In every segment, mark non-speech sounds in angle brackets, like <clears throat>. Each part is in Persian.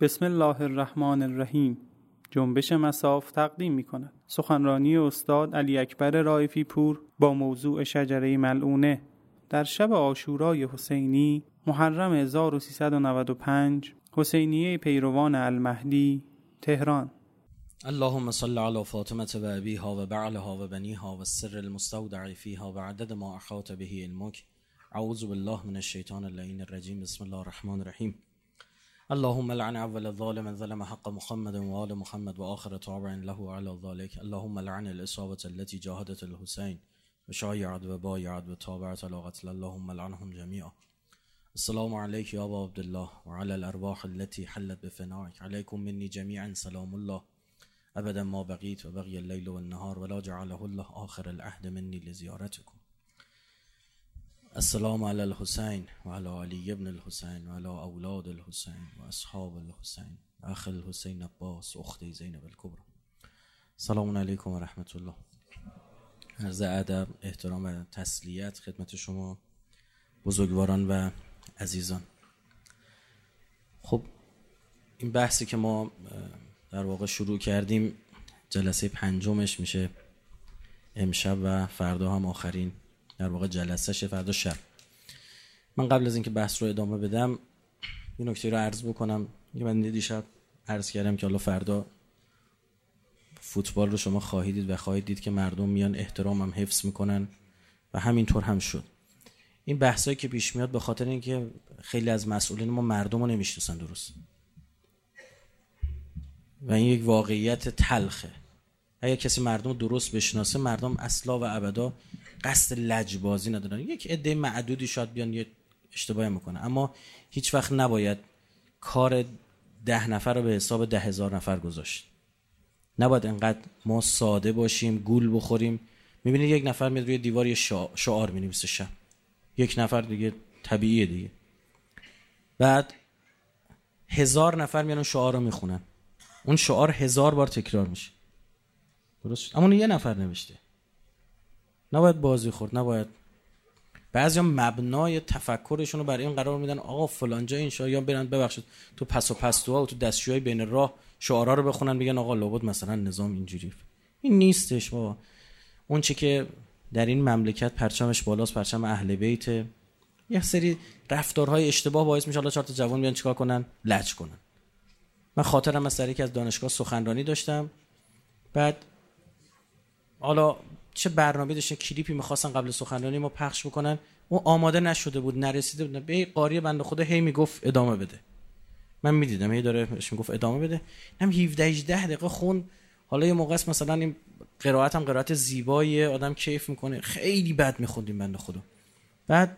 بسم الله الرحمن الرحیم. جنبش مساف تقدیم می کند سخنرانی استاد علی اکبر رایفی پور با موضوع شجره ملعونه. در شب آشورای حسینی محرم 1395 حسینیه پیروان المهدی تهران. اللهم صل على فاطمة و ابیها و بعلها و بنیها و السر المستودع فیها و عدد ما احاط به علمك اعوذ بالله من الشیطان اللعین الرجیم. بسم الله الرحمن الرحیم. اللهم لعن أول الظالم ظلم حق محمد وآل محمد وآخر طابع له على ذلك. اللهم لعن الإصابة التي جاهدت الحسين وشايعت وبايعت وتابعت على قتل اللهم لعنهم جميعا. السلام عليك يا أبا عبد الله وعلى الأرواح التي حلت بفنائك. عليكم مني جميعا سلام الله. أبدا ما بقيت وبغي الليل والنهار ولا جعله الله آخر العهد مني لزيارتكم. السلام على الحسين وعلى علي بن الحسين وعلى أولاد الحسين وأصحاب الحسين أخ الحسين عباس أختي زينب الكبرى سلام علیکم و رحمت الله عرض ادب احترام و تسلیت خدمت شما بزرگواران و عزیزان. خب این بحثی که ما در واقع شروع کردیم جلسه پنجمش میشه. امشب و فردا هم آخرین. در واقع جلسه فردا شب. من قبل از اینکه بحث رو ادامه بدم این نکته رو عرض بکنم. یه من دیشب عرض کردم که حالا فردا فوتبال رو شما خواهید دید و خواهید دید که مردم میان احترام هم حفظ می‌کنن و همینطور هم شد. این بحثایی که پیش میاد به خاطر اینکه خیلی از مسئولین ما مردم رو نمی‌شناسن درست. و این یک واقعیت تلخه. اگر کسی مردم درست بشناسه مردم اصلا و ابدا قصد لجبازی ندارن. یک عده معدودی شاید بیان یه اشتباهی می‌کنه اما هیچ وقت نباید کار ده نفر رو به حساب ده هزار نفر گذاشت. نباید انقدر ما ساده باشیم گول بخوریم. می‌بینید یک نفر میاد روی دیوار یه شعار می‌نویسه یک نفر دیگه طبیعیه دیگه. بعد هزار نفر میان اون شعار رو می‌خونن. اون شعار هزار بار تکرار میشه. درست اما یه نفر نوشته. نباید بازی خورد نباید. بعضی مبنای تفکرشون رو برای این قرار میدن آقا فلانجا این یا برن ببخشید تو پس و پستوها و تو دستشوهای بین راه شعارا رو بخونن میگن آقا لابد مثلا نظام اینجوری. این نیستش بابا. اون چی که در این مملکت پرچمش بالاست پرچم اهل بیت یه سری رفتارهای اشتباه باعث میشه حالا چهار تا جوان بیان چیکار کنن؟ لج کنن. من خاطرم از سری که از دانشگاه سخنرانی داشتم. بعد حالا چه برنامه داشتن کلیپی می‌خواستن قبل سخنرانی ما پخش بکنن. اون آماده نشده بود نرسیده بود. به قاری بنده خدا هی می‌گفت ادامه بده. من می‌دیدم هی داره می‌گفت ادامه بده. هم 17 18 دقیقه خون. حالا یه موقع است مثلا این قرائت هم قرائت زیبایی آدم کیف می‌کنه. خیلی بد میخوندیم بنده خدا. بعد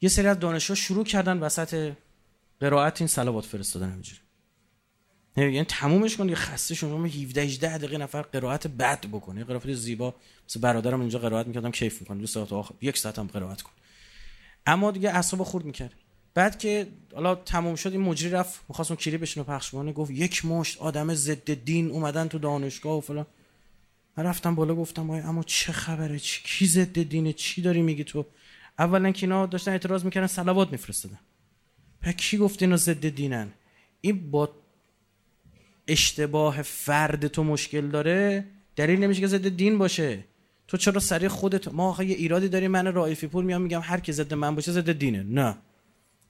یه سری از دانشجو شروع کردن وسط قرائت این صلوات فرستادن همینجوری. یعنی تمومش کن یه خسته شما 17 18 دقیقه نفر قرائت بد بکنه قرائت زیبا. مثل برادرم اینجا قرائت می‌کردم کیف می‌کنم دو ساعت آخر یک ساعت هم قرائت کن. اما دیگه اعصاب خورد می‌کرد. بعد که حالا تموم شد این مجری رفت می‌خواست اون کلیپش رو پخش کنه گفت یک مشت آدم ضد دین اومدن تو دانشگاه و فلان. من رفتم بالا گفتم وای اما چه خبره؟ چی کی ضد دینه؟ چی داری میگی تو؟ اولا که اینا داشتن اعتراض می‌کردن صلوات میفرستادن. بعد کی گفت اینا ضد دینن؟ این با اشتباه فرد تو مشکل داره دلیل نمیشه که ضد دین باشه. تو چرا سری خودت؟ ما آخه یه ایرادی داریم من رائفی پور میام میگم هر کی ضد من باشه ضد دینه. نه.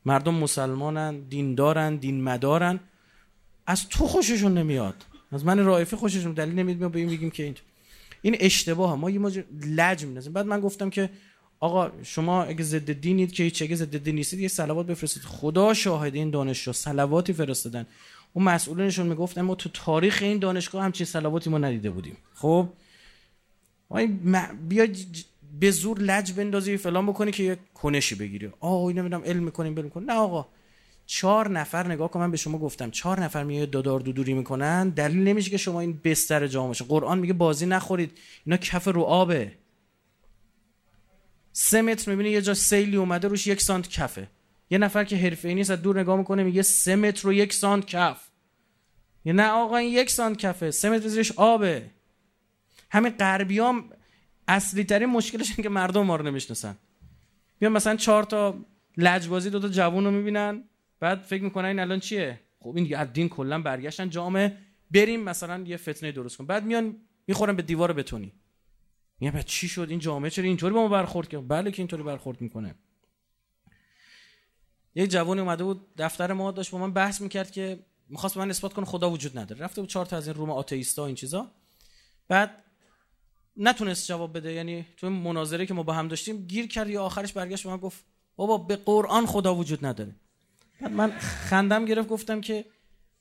مردم مسلمانن دیندارن دین مدارن از تو خوششون نمیاد. از من رائفی خوششون دلیل نمیاد به این میگیم که این این اشتباه ما یه ماجر لج میندازیم بعد من گفتم که آقا شما اگه ضد دینید که هیچ اگه ضد دین نیستید یه صلوات بفرستید. خدا شاهد این دانشجو. صلواتی فرستادن. اون مسئولینشون می‌گفتن ما تو تاریخ این دانشگاه همچین صلواتی ما ندیده بودیم. خب؟ بیا به زور لج بندازی فلان بکنی که یه کنشی بگیری. آه اینا نمی‌دونم علم می‌کنیم بریم کن نه آقا. چهار نفر نگاه کن من به شما گفتم. چهار نفر میاد دادار دودوری می‌کنن. دلیل نمیشه که شما این بستر جامعه قرآن میگه بازی نخورید. اینا کف رو آبه. سه متر می‌بینی یه جا سیلی اومده روش یک سانت کفه. یه نفر که حرفه‌ای نیست از دور نگاه می‌کنه میگه سه متر و یک سانت کف. یه نه آقا این یک سانت کفه سه متر زیرش آبه. همین غربیام اصلی ترین مشکلش که مردم ما رو نمی‌شناسن. میان مثلا چهار تا لجبازی دو تا جوون رو می‌بینن. بعد فکر می‌کنن این الان چیه؟ خب این دیگه دین کلا برگشتن جامعه. بریم مثلا یه فتنه درست کن بعد میان می‌خورن به دیوار بتونی. میگن بعد چی شد؟ این جامعه چرا اینطوری با ما برخورد کرد؟ بله که اینطوری برخورد می‌کنه. یه جوانی اومده بود دفتر ما داشت با من بحث می‌کرد که می‌خواست من اثبات کنه خدا وجود نداره. رفته بود چهار تا از این روم آتئیستا این چیزا. بعد نتونست جواب بده. یعنی تو مناظره که ما با هم داشتیم گیر کرد یا آخرش برگشت به من گفت بابا به قرآن خدا وجود نداره. بعد من خندم گرفت گفتم که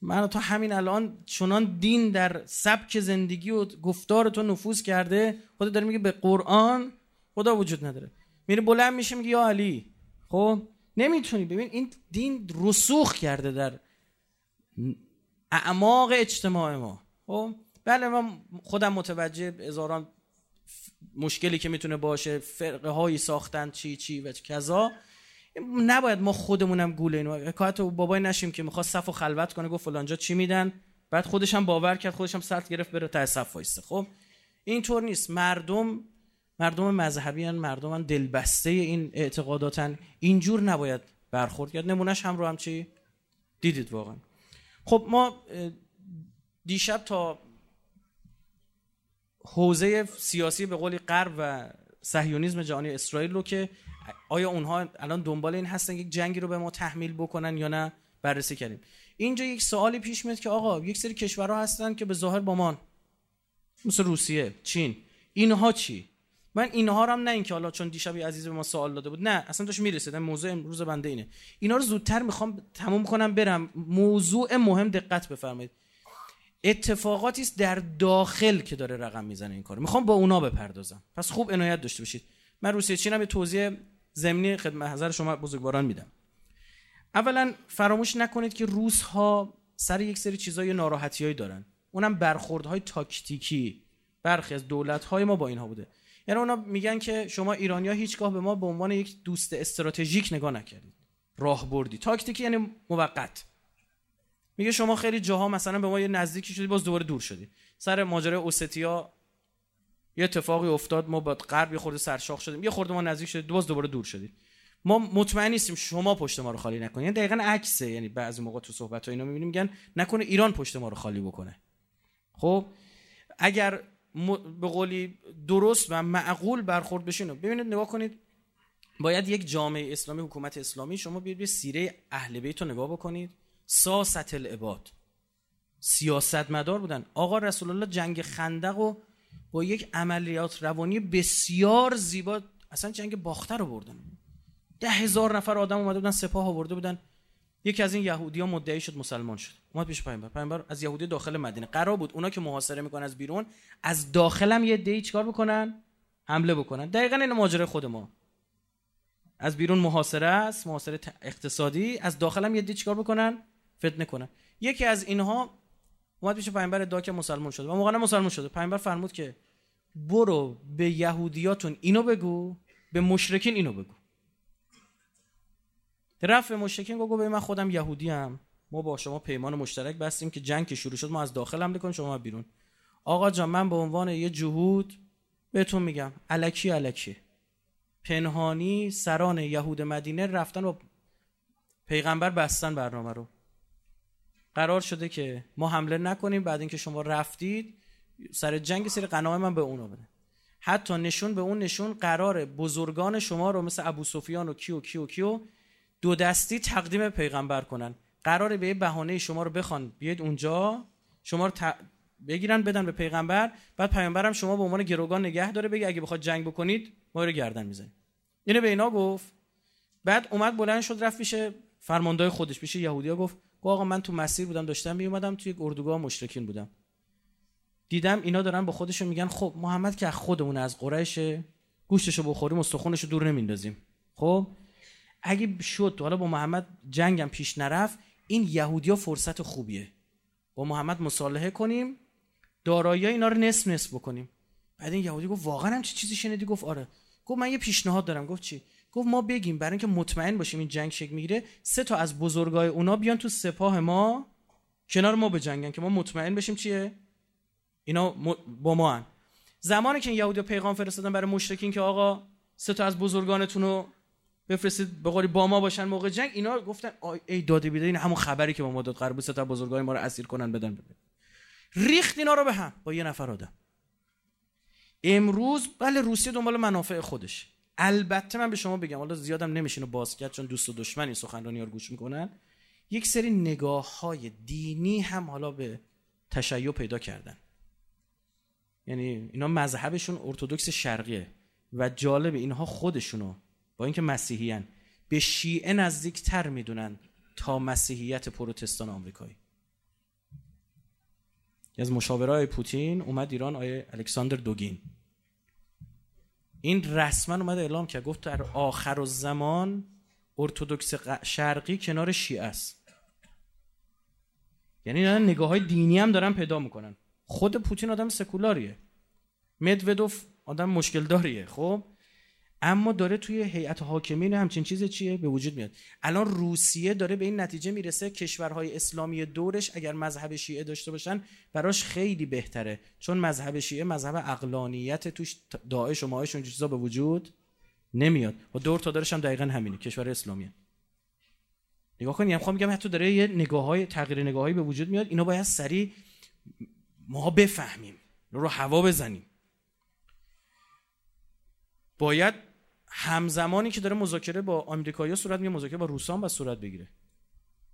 من تا همین الان چنان دین در سبک زندگی و گفتار تو نفوذ کرده خدا داره میگه به قرآن خدا وجود نداره. میره بلند میشه میگه یا علی. خب نمی‌تونی. ببین این دین رسوخ کرده در اعماق اجتماع ما. خب؟ بله من خودم متوجه هزاران مشکلی که می‌تونه باشه فرقه هایی ساختن چی چی و کذا. نباید ما خودمونم گوله اینو. حکایت بابای نشیم که می‌خواد صف و خلوت کنه گفت فلانجا چی میدن؟ بعد خودش هم باور کرد خودش هم سرت گرفت بره تا صف وایسته خب؟ اینطور نیست. مردم مردم مذهبی هن مردم دلبسته این اعتقاداتن. اینجور نباید برخورد کرد. نمونهش هم رو هم چی؟ دیدید واقعا. خب ما دیشب تا حوزه سیاسی به قولی غرب و صهیونیسم جهانی اسرائیل رو که آیا اونها الان دنبال این هستن یک جنگی رو به ما تحمیل بکنن یا نه بررسی کردیم. اینجا یک سوالی پیش میاد که آقا یک سری کشورها هستن که به ظاهر با ما مثل روسیه چین اینها چی؟ من اینها رو هم نه اینکه حالا چون دیشب عزیز به ما سوال داده بود نه اصلا داشت می‌رسید. موضوع امروز بنده اینه. اینا رو زودتر می‌خوام تموم کنم برم. موضوع مهم دقت بفرمایید. اتفاقاتی است در داخل که داره رقم می‌زنه این کار می‌خوام با اونا بپردازم. پس خوب عنایت داشته باشید. من روسیه چینم به توضیح زمینی خدمت حضر شما بزرگواران میدم. اولا فراموش نکنید که روس ها سر یک سری چیزای ناراحتیایی دارن. اونم برخوردهای تاکتیکی. برخی از دولت های ما با اینها بوده. یعنی اونا میگن که شما ایرانیا هیچگاه به ما به عنوان یک دوست استراتژیک نگاه نکردید راه بردی. تاکتیکی یعنی موقت. میگه شما خیلی جاها مثلا به ما یه نزدیکی شدی باز دوباره دور شدی. سر ماجرای اوستیا یه اتفاقی افتاد ما با غرب یه خورده سرشاخ شدیم. یه خورده ما نزدیک شدیم باز دوباره دور شدیم. ما مطمئن نیستیم شما پشت ما رو خالی نکنید یعنی دقیقا عکسه. یعنی بعضی موقع تو صحبت ها اینا می‌بینیم میگن نکنه ایران پشت ما رو خالی بکنه. خب اگر به قولی درست و معقول برخورد بشین ببینید نگاه کنید. باید یک جامعه اسلامی حکومت اسلامی شما بیاید به سیره اهل بیت رو نگاه بکنید. ساست العباد. سیاست مدار بودن. آقا رسول الله جنگ خندق و با یک عملیات روانی بسیار زیبا اصلا جنگ باخته رو بردن. ده هزار نفر آدم اومده بودن سپاه آورده بودن. یکی از این یهودی ها مدعی شد مسلمان شد. اومد پیش پیامبر. پیامبر از یهودی داخل مدینه. قرار بود اونا که محاصره می‌کنن از بیرون از داخلم یه دی چیکار بکنن؟ حمله بکنن. دقیقا این ماجرای خود ما. از بیرون محاصره است محاصره اقتصادی. از داخلم یه دی چیکار بکنن؟ فتنه کنن. یکی از اینها اومد پیش پیامبر ادعا که مسلمان شده. و موقع مسلمان شده. پیامبر فرمود که برو به یهودیاتون اینو بگو به مشرکین اینو بگو. رفت به مشرکین گفت من خودم یهودی هم ما با شما پیمان مشترک بستیم که جنگ شروع شد ما از داخل حمله کنیم شما بیرون. آقا جان من به عنوان یه جهود بهتون میگم. الکی الکی. پنهانی سران یهود مدینه رفتن و پیغمبر بستن برنامه رو. قرار شده که ما حمله نکنیم بعد اینکه شما رفتید سر جنگ سری قناعه من به اونو بده. حتی نشون به اون نشون قرار بزرگان شما رو مثل ابو سفیان و کیو کیو کیو دو دستی تقدیم پیغمبر کنن. قرار به بهانه شما رو بخوان. بیاید اونجا شما رو بگیرن بدن به پیغمبر. بعد پیغمبرم شما به عنوان گروگان نگه داره بگه اگه بخواد جنگ بکنید ما رو گردن می‌زنیم اینو به اینا گفت. بعد اومد بلند شد رفت پیش فرماندهای خودش پیش یهودیا گفت آقا من تو مسیر بودم داشتم می اومدم توی اردوگاه مشرکین بودم. دیدم اینا دارن به خودشون میگن خب محمد که خودمون از قریش گوشتشو بخوریم استخونشو دور نمیندازیم. خب؟ اگه شد حالا با محمد جنگم پیش نرفت این یهودیا فرصت خوبیه. با محمد مصالحه کنیم دارایی اینا رو نصف نصف بکنیم. بعد این یهودی گفت واقعا هم چه چیزی شنیدی؟ گفت آره. گفت من یه پیشنهاد دارم. گفت چی؟ گفت ما بگیم برای اینکه مطمئن باشیم این جنگ شکل می‌گیره سه تا از بزرگای اونا بیان تو سپاه ما کنار ما به جنگن که ما مطمئن بشیم چیه؟ اینا با ما هن. زمانی که یهودی پیغام فرستادن برای مشرکین که آقا سه تا از بزرگانتون رو بفرستید به با ما باشن موقع جنگ. اینا گفتن ای داده بیده این همون خبری که با ما داد. قرار بود تا بزرگای ما رو اسیر کنن بدن بده. ریخت اینا رو به هم با یه نفر آدم. امروز بله روسیه دنبال منافع خودش. البته من به شما بگم حالا زیادم نمیشینه باز کرد چون دوست و دشمن سخنرانی رو گوش می‌کنن. یک سری نگاه های دینی هم حالا به تشیع پیدا کردن. یعنی اینا مذهبشون ارتودکس شرقیه و جالب اینها خودشونو با اینکه مسیحیان به شیعه نزدیکتر می‌دونن تا مسیحیت پروتستان آمریکایی. از مشاورای پوتین اومد ایران آیه الکساندر دوگین. این رسما اومد اعلام کرد گفت در آخر زمان ارتودکس شرقی کنار شیعه است. یعنی نگاه های دینی هم دارن پیدا می‌کنن. خود پوتین آدم سکولاریه. مدودوف آدم مشکل داریه خب؟ اما داره توی هیئت حاکمین همچین چیز چیه؟ به وجود میاد. الان روسیه داره به این نتیجه می‌رسه کشورهای اسلامی دورش اگر مذهب شیعه داشته باشن براش خیلی بهتره. چون مذهب شیعه مذهب اقلانیت توش داعش و ماهش چیزا به وجود نمیاد. و دور تا دارش هم دقیقا همینه کشور اسلامیه. نگاه کنید می‌خوام میگم حتی داره یه نگاه های تغییر نگاهی به وجود میاد. اینا باید سریع ما بفهمیم. رو هوا بزنیم. باید همزمانی که داره مذاکره با آمریکایی‌ها صورت میگه مذاکره با روسان با صورت بگیره.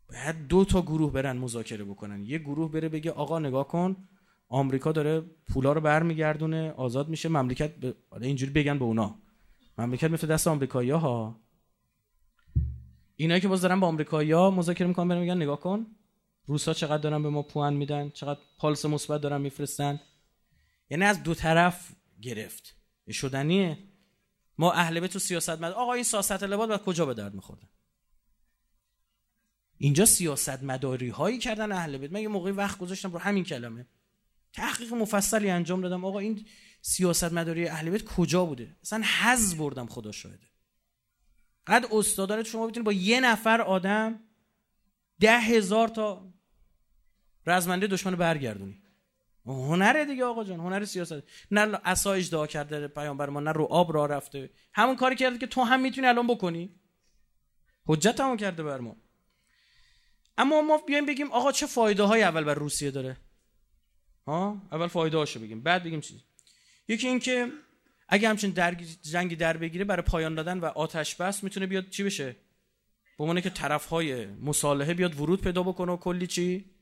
باید دو تا گروه برن مذاکره بکنن. یه گروه بره بگه آقا نگاه کن آمریکا داره پولا رو برمیگردونه آزاد میشه مملکت ب... اینجوری بگن به اونا. مملکت میفته دست آمریکایی‌ها. ها اینایی که باز دارن با آمریکایی‌ها مذاکره می‌کنن برن میگن نگاه کن روسا چقدر دارن به ما پوان میدن چقدر پالس مثبت دارن میفرستن. یعنی از دو طرف گرفت. شدنیه. ما اهل بیت تو سیاست مد آقا این سیاست لباد بعد کجا به درد میخورده؟ اینجا سیاست مداری هایی کردن اهل بیت. من یه موقعی وقت گذاشتم رو همین کلمه. تحقیق مفصلی انجام دادم. آقا این سیاست مداری اهل بیت کجا بوده؟ اصلا حز بردم خدا شاهده. قد استادانت شما بتونید با یه نفر آدم ده هزار تا رزمنده دشمن برگردونی هنره دیگه آقا جان هنر سیاست. نه عصا اجدا کرده پیامبر ما نه رو آب را رفته. همون کاری کرده که تو هم می‌تونی الان بکنی. حجت همون کرده بر ما. اما ما بیایم بگیم آقا چه فایده های اول بر روسیه داره؟ ها؟ اول فایده هاشو بگیم بعد بگیم چی یکی اینکه اگه همچین در جنگی در بگیره برای پایان دادن و آتش بس می‌تونه بیاد چی بشه؟ به که طرف های مصالحه بیاد ورود پیدا بکنه و کلی چی؟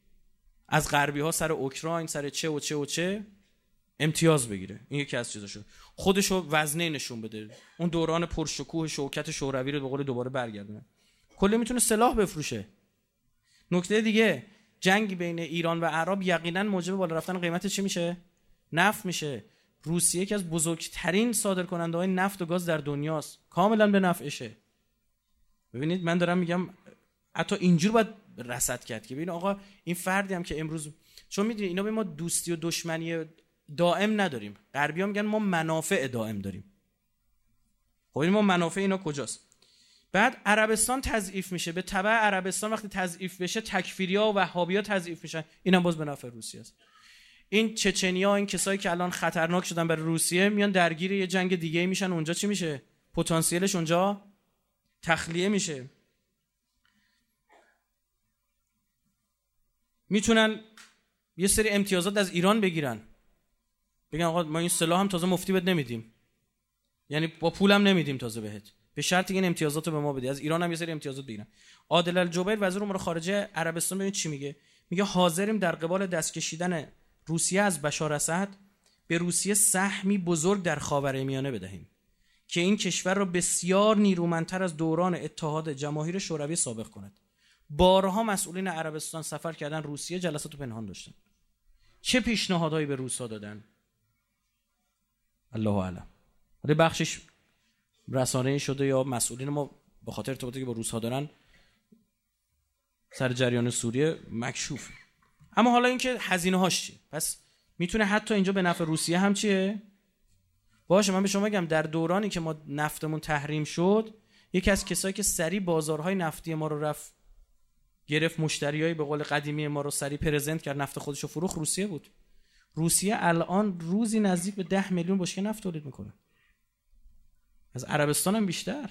از غربی ها سر اوکراین سر چه و چه و چه امتیاز بگیره. این یکی از چیزاشو. خودشو وزنه نشون بده. اون دوران پرشکوه شوکت شوروی رو به قول دوباره برگردونه. کلی می‌تونه سلاح بفروشه. نکته دیگه جنگ بین ایران و عرب یقینا موجب بالا رفتن قیمت چی میشه؟ نفت میشه. روسیه یکی از بزرگترین صادر کننده های نفت و گاز در دنیاست. کاملا به نفعشه. ببینید من دارم میگم حتی اینجور باید رسد کرد که ببین آقا این فردی هم که امروز چون می‌دونی اینا به ما دوستی و دشمنی دائم نداریم. غربی ها میگن ما منافع دائم داریم. خب ما منافع اینا کجاست؟ بعد عربستان تضعیف میشه. به تبع عربستان وقتی تضعیف بشه تکفیری ها و وهابی ها تضعیف میشن. اینم باز به نفع روسیه است. این چچنیا این کسایی که الان خطرناک شدن برای روسیه میان درگیر یه جنگ دیگه میشن. اونجا چی میشه؟ پتانسیلش اونجا تخلیه میشه. می‌تونن یه سری امتیازات از ایران بگیرن. بگن آقا ما این سلاح هم تازه مفتی بهت نمیدیم. یعنی با پولم نمیدیم تازه بهت. به شرطی این امتیازات رو به ما بدی. از ایران هم یه سری امتیازات بگیرن. عادل الجبیر وزیر امور خارجه عربستان ببین چی میگه. میگه حاضریم در قبال دست کشیدن روسیه از بشار اسد به روسیه سهمی بزرگ در خاورمیانه بدهیم. که این کشور را بسیار نیرومندتر از دوران اتحاد جماهیر شوروی سابق کند. بارها مسئولین عربستان سفر کردن روسیه جلسات پنهان داشتن. چه پیشنهادهایی به روسا دادن؟ الله اعلم. ولی بخشش رسانه شده یا مسئولین ما به خاطر ارتباطی که با روسا دارن سر جریان سوریه مکشوف. اما حالا اینکه هزینه هاش چیه؟ پس می‌تونه حتی اینجا به نفع روسیه هم چیه؟ باشه من به شما بگم در دورانی که ما نفتمون تحریم شد یکی از کسایی که سری بازارهای نفتی ما رو رفت گرفت مشتریایی به قول قدیمی ما رو سری پرزنت کرد نفت خودش رو فروخ روسیه بود. روسیه الان روزی نزدیک به ده میلیون بشکه نفت تولید می‌کنه. از عربستان هم بیشتر.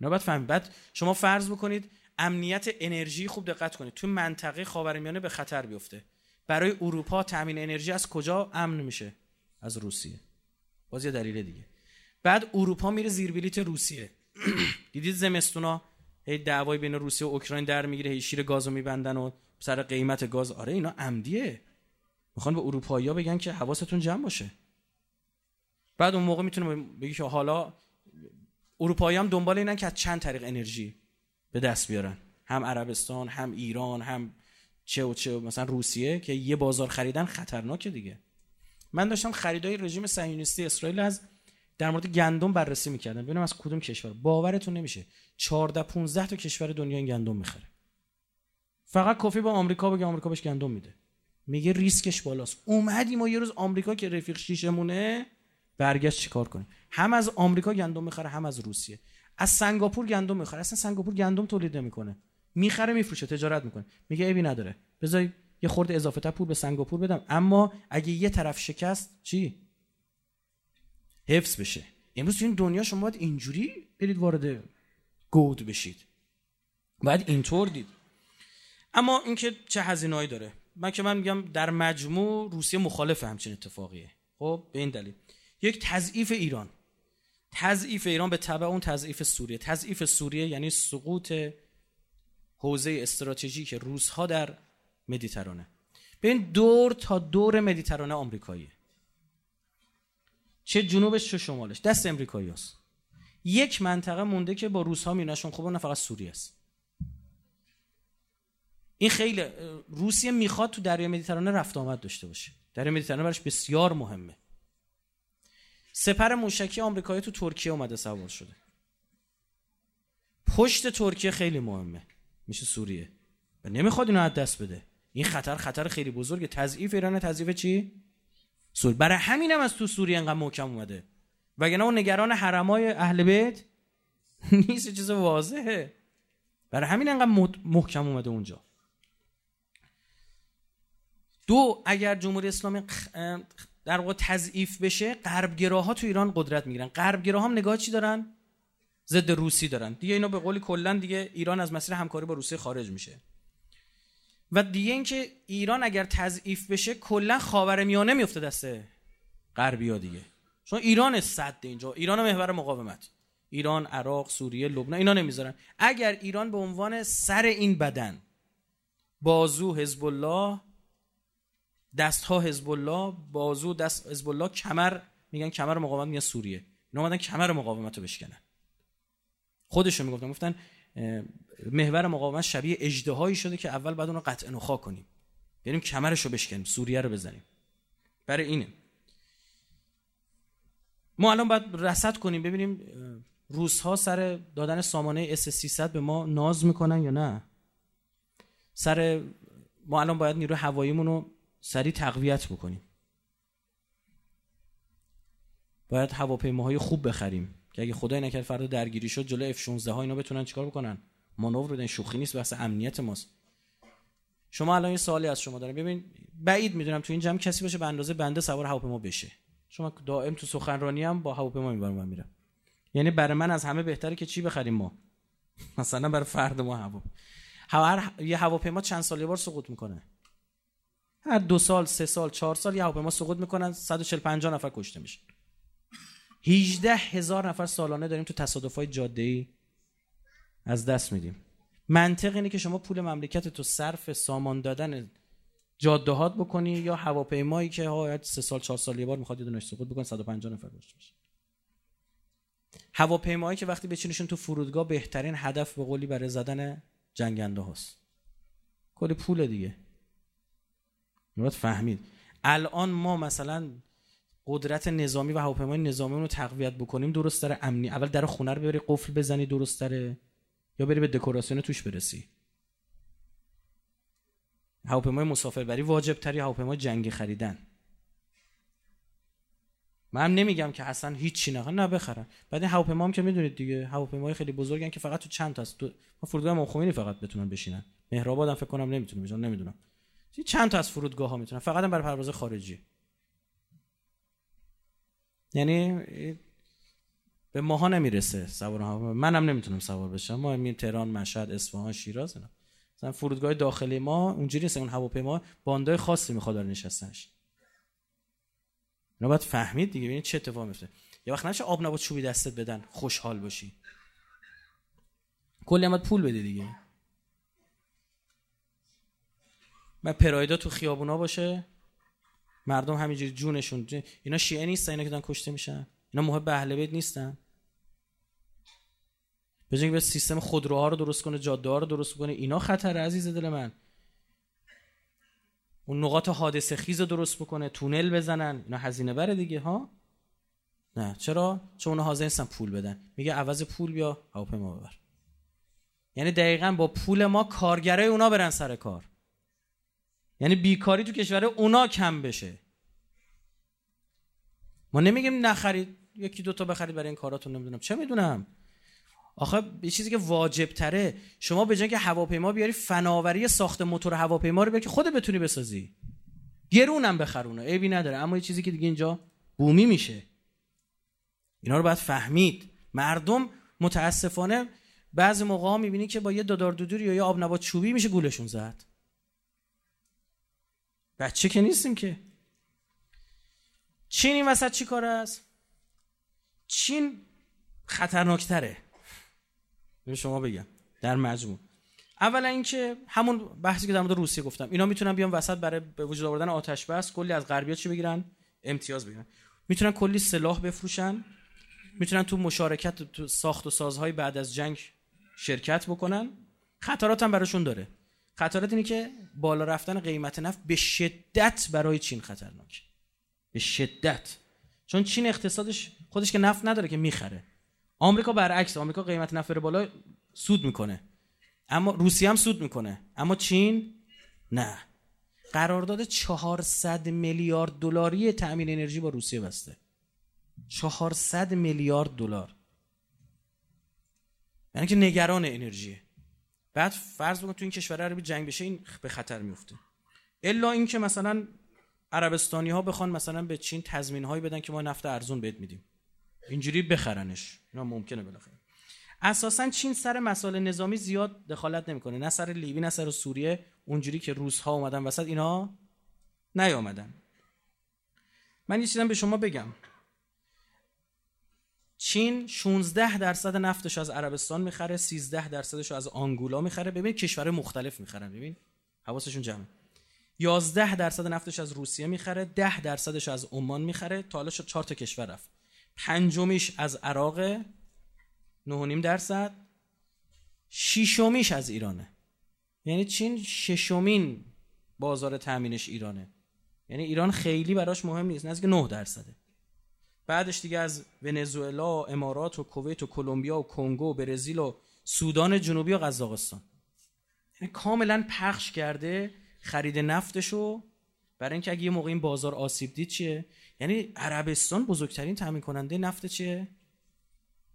اینا باید فهم. بعد شما فرض بکنید امنیت انرژی خوب دقت کنید. تو منطقه خاورمیانه به خطر بیفته. برای اروپا تامین انرژی از کجا امن میشه؟ از روسیه. باز یه دلیل دیگه. بعد اروپا میره زیر بلیت روسیه. <clears throat> دیدید زمستونا هی دعوای بین روسیه و اوکراین در می‌گیره هی شیر گازو میبندن و سر قیمت گاز. آره اینا عمدیه. می‌خوان به اروپایی‌ها بگن که حواستون جمع باشه. بعد اون موقع می‌تونه بگی که حالا اروپایی هم دنبال اینن که از چند طریق انرژی به دست بیارن. هم عربستان هم ایران هم چه و چه مثلا روسیه که یه بازار خریدن خطرناکه دیگه. من داشتم خریدای رژیم صهیونیستی اسرائیل از در مورد گندم بررسی می‌کردم. ببینم از کدوم کشور. باورتون نمیشه. 14 15 تا کشور دنیا این گندم می‌خره. فقط کافی با آمریکا بگه آمریکا بهش گندم میده. میگه ریسکش بالاست. اومدیم ما یه روز آمریکا که رفیق شیشمونه برگشت چیکار کنیم؟ هم از آمریکا گندم می‌خره هم از روسیه. از سنگاپور گندم می‌خره. اصلا سنگاپور گندم تولید نمی‌کنه. می‌خره میفروشه تجارت می‌کنه. میگه عیبی نداره. بذار یه خورده اضافه تر پول به سنگاپور بدم. اما اگه یه طرف شکست چی؟ حفظ بشه. امروز این دنیا شما باید اینجوری برید وارد گود بشید. باید اینطور دید. اما اینکه چه هزینه‌ای داره. من که من میگم در مجموع روسیه مخالف همچین اتفاقیه. خب به این دلیل. یک تضعیف ایران. تضعیف ایران به تبع اون تضعیف سوریه. تضعیف سوریه یعنی سقوط حوزه استراتژیک روسها در مدیترانه. به این دور تا دور مدیترانه آمریکاییه. چه جنوبش چه شمالش. دست امریکایی هست. یک منطقه مونده که با روس ها میناشون خوبه نه فقط سوریه است. این خیلی روسیه می‌خواد تو دریای مدیترانه رفت آمد داشته باشه. دریای مدیترانه براش بسیار مهمه. سپر موشکی آمریکایی تو ترکیه اومده سوار شده. پشت ترکیه خیلی مهمه. میشه سوریه. و نمی‌خواد اینو از دست بده. این خطر خطر خیلی بزرگه. تضعیف ایران تضعیف چی؟ سوریه برای همینم از تو سوریه انقدر محکم اومده. وگرنه اون نگران حرمای اهل بیت <laughs> نیست چیز واضحه. برای همین انقدر محکم اومده اونجا. دو اگر جمهوری اسلامی در واقع تضعیف بشه غربگراها تو ایران قدرت می‌گیرن. غربگراها هم نگاه چی دارن؟ ضد روسی دارن. دیگه اینا به قولی کلا دیگه ایران از مسیر همکاری با روسیه خارج میشه. و دیگه اینکه ایران اگر تضعیف بشه کلا خاورمیانه میفته دست غربیا دیگه. چون ایران صد اینجا ایران محور مقاومت. ایران عراق سوریه لبنان اینا نمی‌ذارن. اگر ایران به عنوان سر این بدن بازو حزب الله دست ها حزب الله بازو دست حزب الله کمر میگن کمر مقاومت میگن سوریه. اینا اومدن کمر مقاومت رو بشکنن. خودشون می‌گفتن گفتن محور مقاومت شبیه اجدهایی شده که اول بعد اون قطع نخا کنیم. بریم کمرش رو بشکنیم سوریه رو بزنیم. برای اینه. ما الان باید رصد کنیم ببینیم روس ها سر دادن سامانه اس 300 به ما ناز می‌کنن یا نه؟ سر ما الان باید نیرو هواییمون رو سریع تقویت بکنیم. باید هواپیماهای خوب بخریم که اگه خدای نکرد فردا درگیری شد جلو F16 ها اینا بتونن چیکار بکنن؟ مانور بدن شوخی نیست بحث امنیت ماست. شما الان یه سوالی از شما دارم. ببین بعید می‌دونم تو این جمع کسی باشه به اندازه بنده سوار هواپیما بشه. شما دائم تو سخنرانی هم با هواپیما می‌برم من میرم. یعنی برای من از همه بهتره که چی بخریم ما؟ <laughs> مثلا برای فرد ما هوا. هر یه هواپیما چند سال یه بار سقوط می‌کنه. هر دو سال سه سال چهار سال یه هواپیما سقوط می‌کنن 140 50 نفر کشته میشن. 18 هزار نفر سالانه داریم تو تصادف های جاده ای از دست میدیم. منطق اینه که شما پول مملکت تو صرف سامان دادن جادهات بکنی یا هواپیمایی که ها سه سال چهار سال یه بار می‌خواد یه دونه سقوط بکنه 150 نفر داشته باشه هواپیمایی که وقتی بچینشون تو فرودگاه بهترین هدف به قولی برای زدن جنگنده هاست کلی پول دیگه. باید فهمید. الان ما مثلا قدرت نظامی و هواپیمای نظامی رو تقویت بکنیم درست داره امنی اول در خونه رو ببری قفل بزنی درست داره. یا بری به دکوراسیون توش برسی. هواپیمای مسافربری واجب تری هواپیمای جنگی خریدن. من نمیگم که اصلا هیچی نه. نه بخرن بعد این هواپیما هم که می‌دونید دیگه هواپیمای خیلی بزرگن که فقط تو چند تا تو فرودگاه امام فقط بتونن بشینن. مهرآباد هم فکر کنم نمی‌تونه بشن نمی‌دونم. چند تا از فرودگاه ها می‌تونن؟ فقط هم برای پرواز خارجی. یعنی به ماها نمی‌رسه سوار هواپیما منم نمی‌تونم سوار بشم. ما می تهران مشهد اصفهان شیراز اینا. مثلا فرودگاه داخلی ما اونجوری نیست اون هواپیما باندای خاصی می‌خواد داره نشستنش. باید فهمید دیگه ببینید چه اتفاقی میفته یه وقت نشه آب نبات چوبی دستت بدن خوشحال باشی. کلی هم پول بده دیگه. و پرایدا تو خیابونا باشه. مردم همینجوری جونشون اینا شیعه نیستن اینا که دارن کشته میشن. اینا محب اهل بیت نیستن. به به سیستم خودروها رو درست کنه جاده رو درست کنه اینا خطر عزیز دل من. اون نقاط حادثه خیز درست بکنه تونل بزنن. اینا هزینه بره دیگه ها؟ نه. چرا؟ چون اونا حاضر نیستن پول بدن. میگه عوض پول بیا هواپیما ببر. یعنی دقیقا با پول ما کارگرای اونا برن سر کار. یعنی بیکاری تو کشور اونا کم بشه. ما نمیگیم نخرید. یکی دوتا بخرید برای این کاراتون نمی‌دونم. چه می‌دونم؟ آخه یه چیزی که واجب تره شما به جای که هواپیما بیاری فناوری ساخت موتور هواپیما رو بیاری که خودت بتونی بسازی. گرونم بخرونه عیبی نداره. اما یه چیزی که دیگه اینجا بومی میشه. اینا رو باید فهمید. مردم متاسفانه بعضی موقع ها می‌بینی که با یه دادار دودوری یا یه آب نبات چوبی میشه گولشون زد. بچه که نیستیم که. چین این وسط چی کار است؟ چین خطرناکتره. شما بگم در مجموع. اولا اینکه همون بحثی که در مورد روسیه گفتم. اینا می‌تونن بیان وسط برای به وجود آوردن آتش بس کلی از غربیا چی بگیرن؟ امتیاز بگیرن. می‌تونن کلی سلاح بفروشن. می‌تونن تو مشارکت تو ساخت و سازهای بعد از جنگ شرکت بکنن. خطرات هم براشون داره. خطرات اینه که بالا رفتن قیمت نفت به شدت برای چین خطرناک به شدت. چون چین اقتصادش خودش که نفت نداره که می‌خره. آمریکا برعکس آمریکا قیمت نفت بره بالا سود می‌کنه. اما روسیه هم سود می‌کنه. اما چین؟ نه. قرارداد 400 میلیارد دلاری تأمین انرژی با روسیه بسته. 400 میلیارد دلار. یعنی که نگران انرژیه. بعد فرض بکن تو این کشور عربی جنگ بشه این به خطر میفته الا اینکه مثلا عربستانی ها بخوان مثلا به چین تضمین هایی بدن که ما نفت ارزون بهت میدیم. اینجوری بخرنش. اینا ممکنه بالاخره. اساسا چین سر مسائل نظامی زیاد دخالت نمی‌کنه. نه سر لیبی نه سر سوریه. اونجوری که روس ها اومدن وسط اینا نیامدن. من یه به شما بگم. چین 16 درصد نفتش از عربستان می‌خره 13 درصدش از آنگولا می‌خره. ببین کشور مختلف می‌خرن. ببین حواسشون جمعه. 11 درصد نفتش از روسیه می‌خره 10 درصدش از عمان می‌خره. تا حالا 4 تا کشور رفت. پنجمیش از عراق 9.5 درصد. ششمیش از ایرانه. یعنی چین ششمین بازار تامینش ایرانه. یعنی ایران خیلی براش مهم نیست نزدیک 9 درصده. بعدش دیگه از ونزوئلا و امارات و کویت و کلمبیا و کنگو و برزیل و سودان جنوبی و قزاقستان یعنی کاملا پخش کرده خرید نفتشو برای اینکه اگه یه موقع این بازار آسیب دید چیه؟ یعنی عربستان بزرگترین تامین کننده نفت چیه؟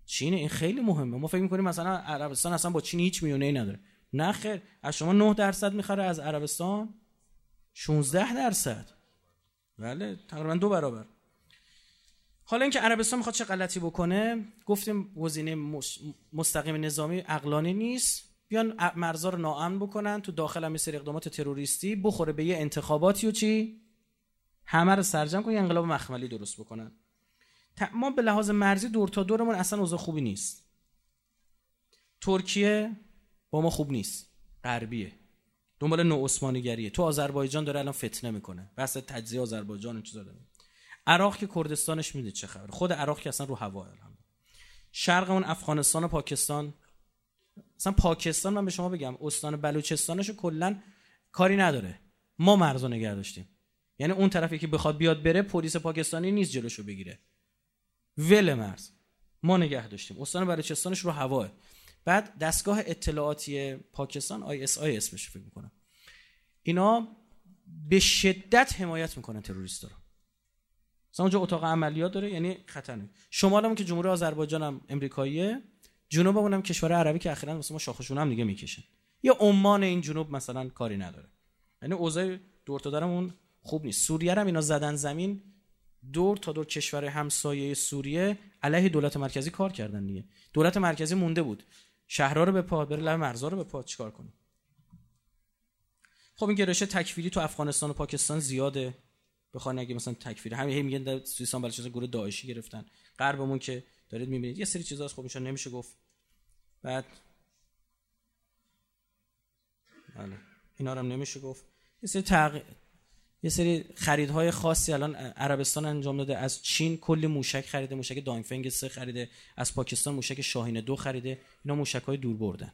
چین این خیلی مهمه. ما فکر می‌کنیم مثلا عربستان اصلا با چین هیچ میونه ای نداره. نه خیر. از شما 9 درصد می‌خره از عربستان. 16 درصد. بله تقریبا دو برابر. حالا اینکه عربستان می‌خواد چه غلطی بکنه گفتیم گزینه مستقیم نظامی عقلانی نیست. بیان مرزا رو ناامن بکنن تو داخل هم سری اقدامات تروریستی بخوره به یه انتخاباتی و چی؟ همه رو سرجم کنن انقلاب مخملی درست بکنن. ما به لحاظ مرزی دور تا دورمون اصلا اوضاع خوبی نیست. ترکیه با ما خوب نیست. غربیه. دنبال نو عثمانیگریه تو آذربایجان داره الان فتنه می‌کنه. بحث تجزیه آذربایجان چیزا داره. عراق که کردستانش میده چه خبر؟ خود عراق که اصلا رو هوا شرق اون افغانستان و پاکستان. مثلا پاکستان من به شما بگم استان بلوچستانش کلا کاری نداره. ما مرزو نگه داشتیم. یعنی اون طرفی که بخواد بیاد بره پلیس پاکستانی نیست جلوشو بگیره. ول مرز. ما نگه داشتیم. استان بلوچستانش رو هواه. بعد دستگاه اطلاعاتی پاکستان ISI اسمش فکر می‌کنم. اینا به شدت حمایت می‌کنن تروریست رو. مثلا اونجا اتاق عملیات داره یعنی خطرناک. شمالمون که جمهوری آذربایجان هم امریکاییه. جنوب اونم کشور عربی که اخیرا مثلا شاخشون هم دیگه می‌کشن یا عمان این جنوب مثلا کاری نداره. یعنی اوضاع دور تا خوب نیست. سوریه هم اینا زدن زمین دور تا دور کشور همسایه سوریه علیه دولت مرکزی کار کردن دیگه. دولت مرکزی مونده بود. شهرها رو به پا بره لب مرزا رو به پا چیکار کنه؟ خب این گرایش تکفیری تو افغانستان و پاکستان زیاده. بخوان اگه مثلا تکفیری همین میگن در سوئیسان بلوچستان گروه داعشی گرفتن. غربمون که دارید می‌بینید. یه سری چیزاست. خب میشه نمیشه گفت. بعد بله اینا رو هم نمیشه گفت. یه سری تغ... یه سری خریدهای خاصی الان عربستان انجام داده. از چین کلی موشک خریده. موشک دانگفنگ سه خریده. از پاکستان موشک شاهین دو خریده. اینا موشک های دور بردن.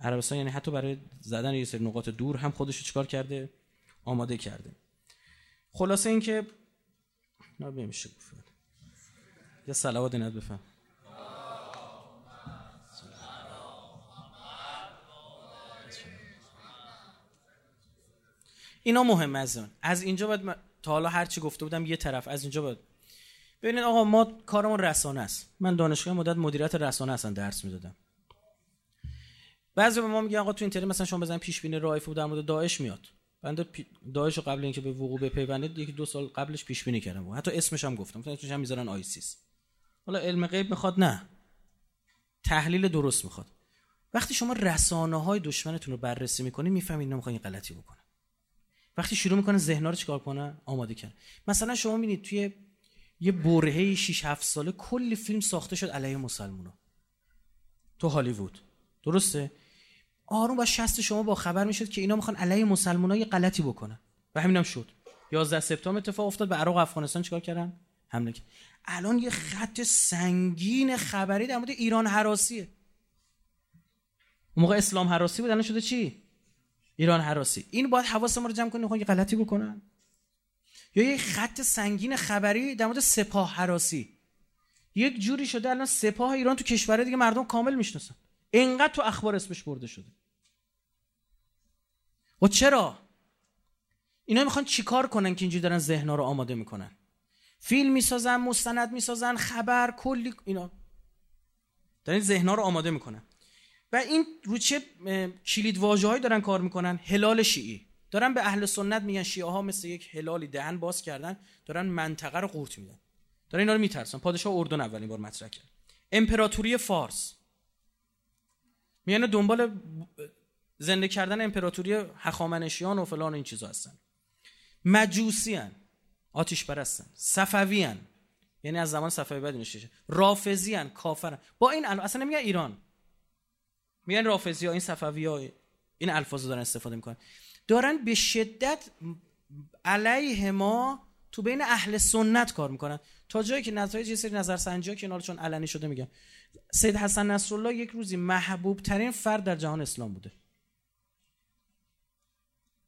عربستان یعنی حتی برای زدن یه سری نقاط دور هم خودش چیکار کرده؟ آماده کرده. خلاصه اینکه نمیشه گفت. یه صلوات اینت بفهم. اینا مهمه از اون از اینجا باید تا حالا هر چی گفته بودم یه طرف. از اینجا باید ببینید آقا ما کارمون رسانه است. من دانشگاه مدت مدیریت رسانه هستن درس می‌دادم. بعضی به ما میگن آقا تو اینترنت مثلا شما بزن پیش بینی رائفی در مورد داعش میاد. بنده داعش رو قبل اینکه به وقوع بپیونده یکی دو سال قبلش پیش بینی کردم. حتی اسمش هم گفتم. مثلا هم می‌ذارن ISIS. حالا علم غیب می‌خواد نه. تحلیل درست می‌خواد. وقتی شما رسانه های دشمنتون رو بررسی می‌کنید می‌فهمید اینا می‌خوان غلطی بکنن. وقتی شروع می‌کنه ذهنها رو چیکار کنه آماده کنه مثلا شما می‌بینید توی یه برهه 6 7 ساله کلی فیلم ساخته شد علیه مسلمونا. تو هالیوود. درسته؟ آروم با شست شما با خبر می‌شد که اینا می‌خوان علیه مسلمونا یه غلطی بکنن. و همینم شد. 11 سپتامبر اتفاق افتاد به عراق و افغانستان چیکار کردن؟ حمله کرد. الان یه خط سنگین خبری در مورد ایران حراسیه. اون موقع اسلام حراسی بود الان شده چی؟ ایران حراسی. این باید حواس ما رو جمع کنیم یه غلطی بکنن. یا یه خط سنگین خبری در مورد سپاه حراسی. یک جوری شده الان سپاه ایران تو کشور دیگه مردم کامل می‌شناسن. اینقدر تو اخبار اسمش برده شده. و چرا؟ اینا می‌خوان چیکار کنن که اینجوری دارن ذهنا رو آماده می‌کنن؟ فیلم می‌سازن مستند می‌سازن خبر کلی اینا. دارن ذهنا رو آماده می‌کنن. و این رو چه کلید واژه‌ای دارن کار می‌کنن؟ هلال شیعی. دارن به اهل سنت میگن شیعه ها مثل یک هلالی دهن باز کردن دارن منطقه رو قورت میدن. دارن اینا رو میترسن. پادشاه اردن اولین بار مطرح کرد. امپراتوری فارس. میانه دنبال زنده کردن امپراتوری هخامنشیان و فلان این چیزا هستن. مجوسیان آتیش پرستن. صفویان یعنی از زمان صفوی بعد نشه رافضیان کافرن. با این اصلا نمیگن ایران. میگن رافضی ها این صفوی ها این الفاظ دارن استفاده می‌کنن. دارن به شدت علیه ما تو بین اهل سنت کار می‌کنن. تا جایی که نتایج یه سری نظرسنجی ها که چون علنی شده میگم سید حسن نصرالله یک روزی محبوب ترین فرد در جهان اسلام بوده.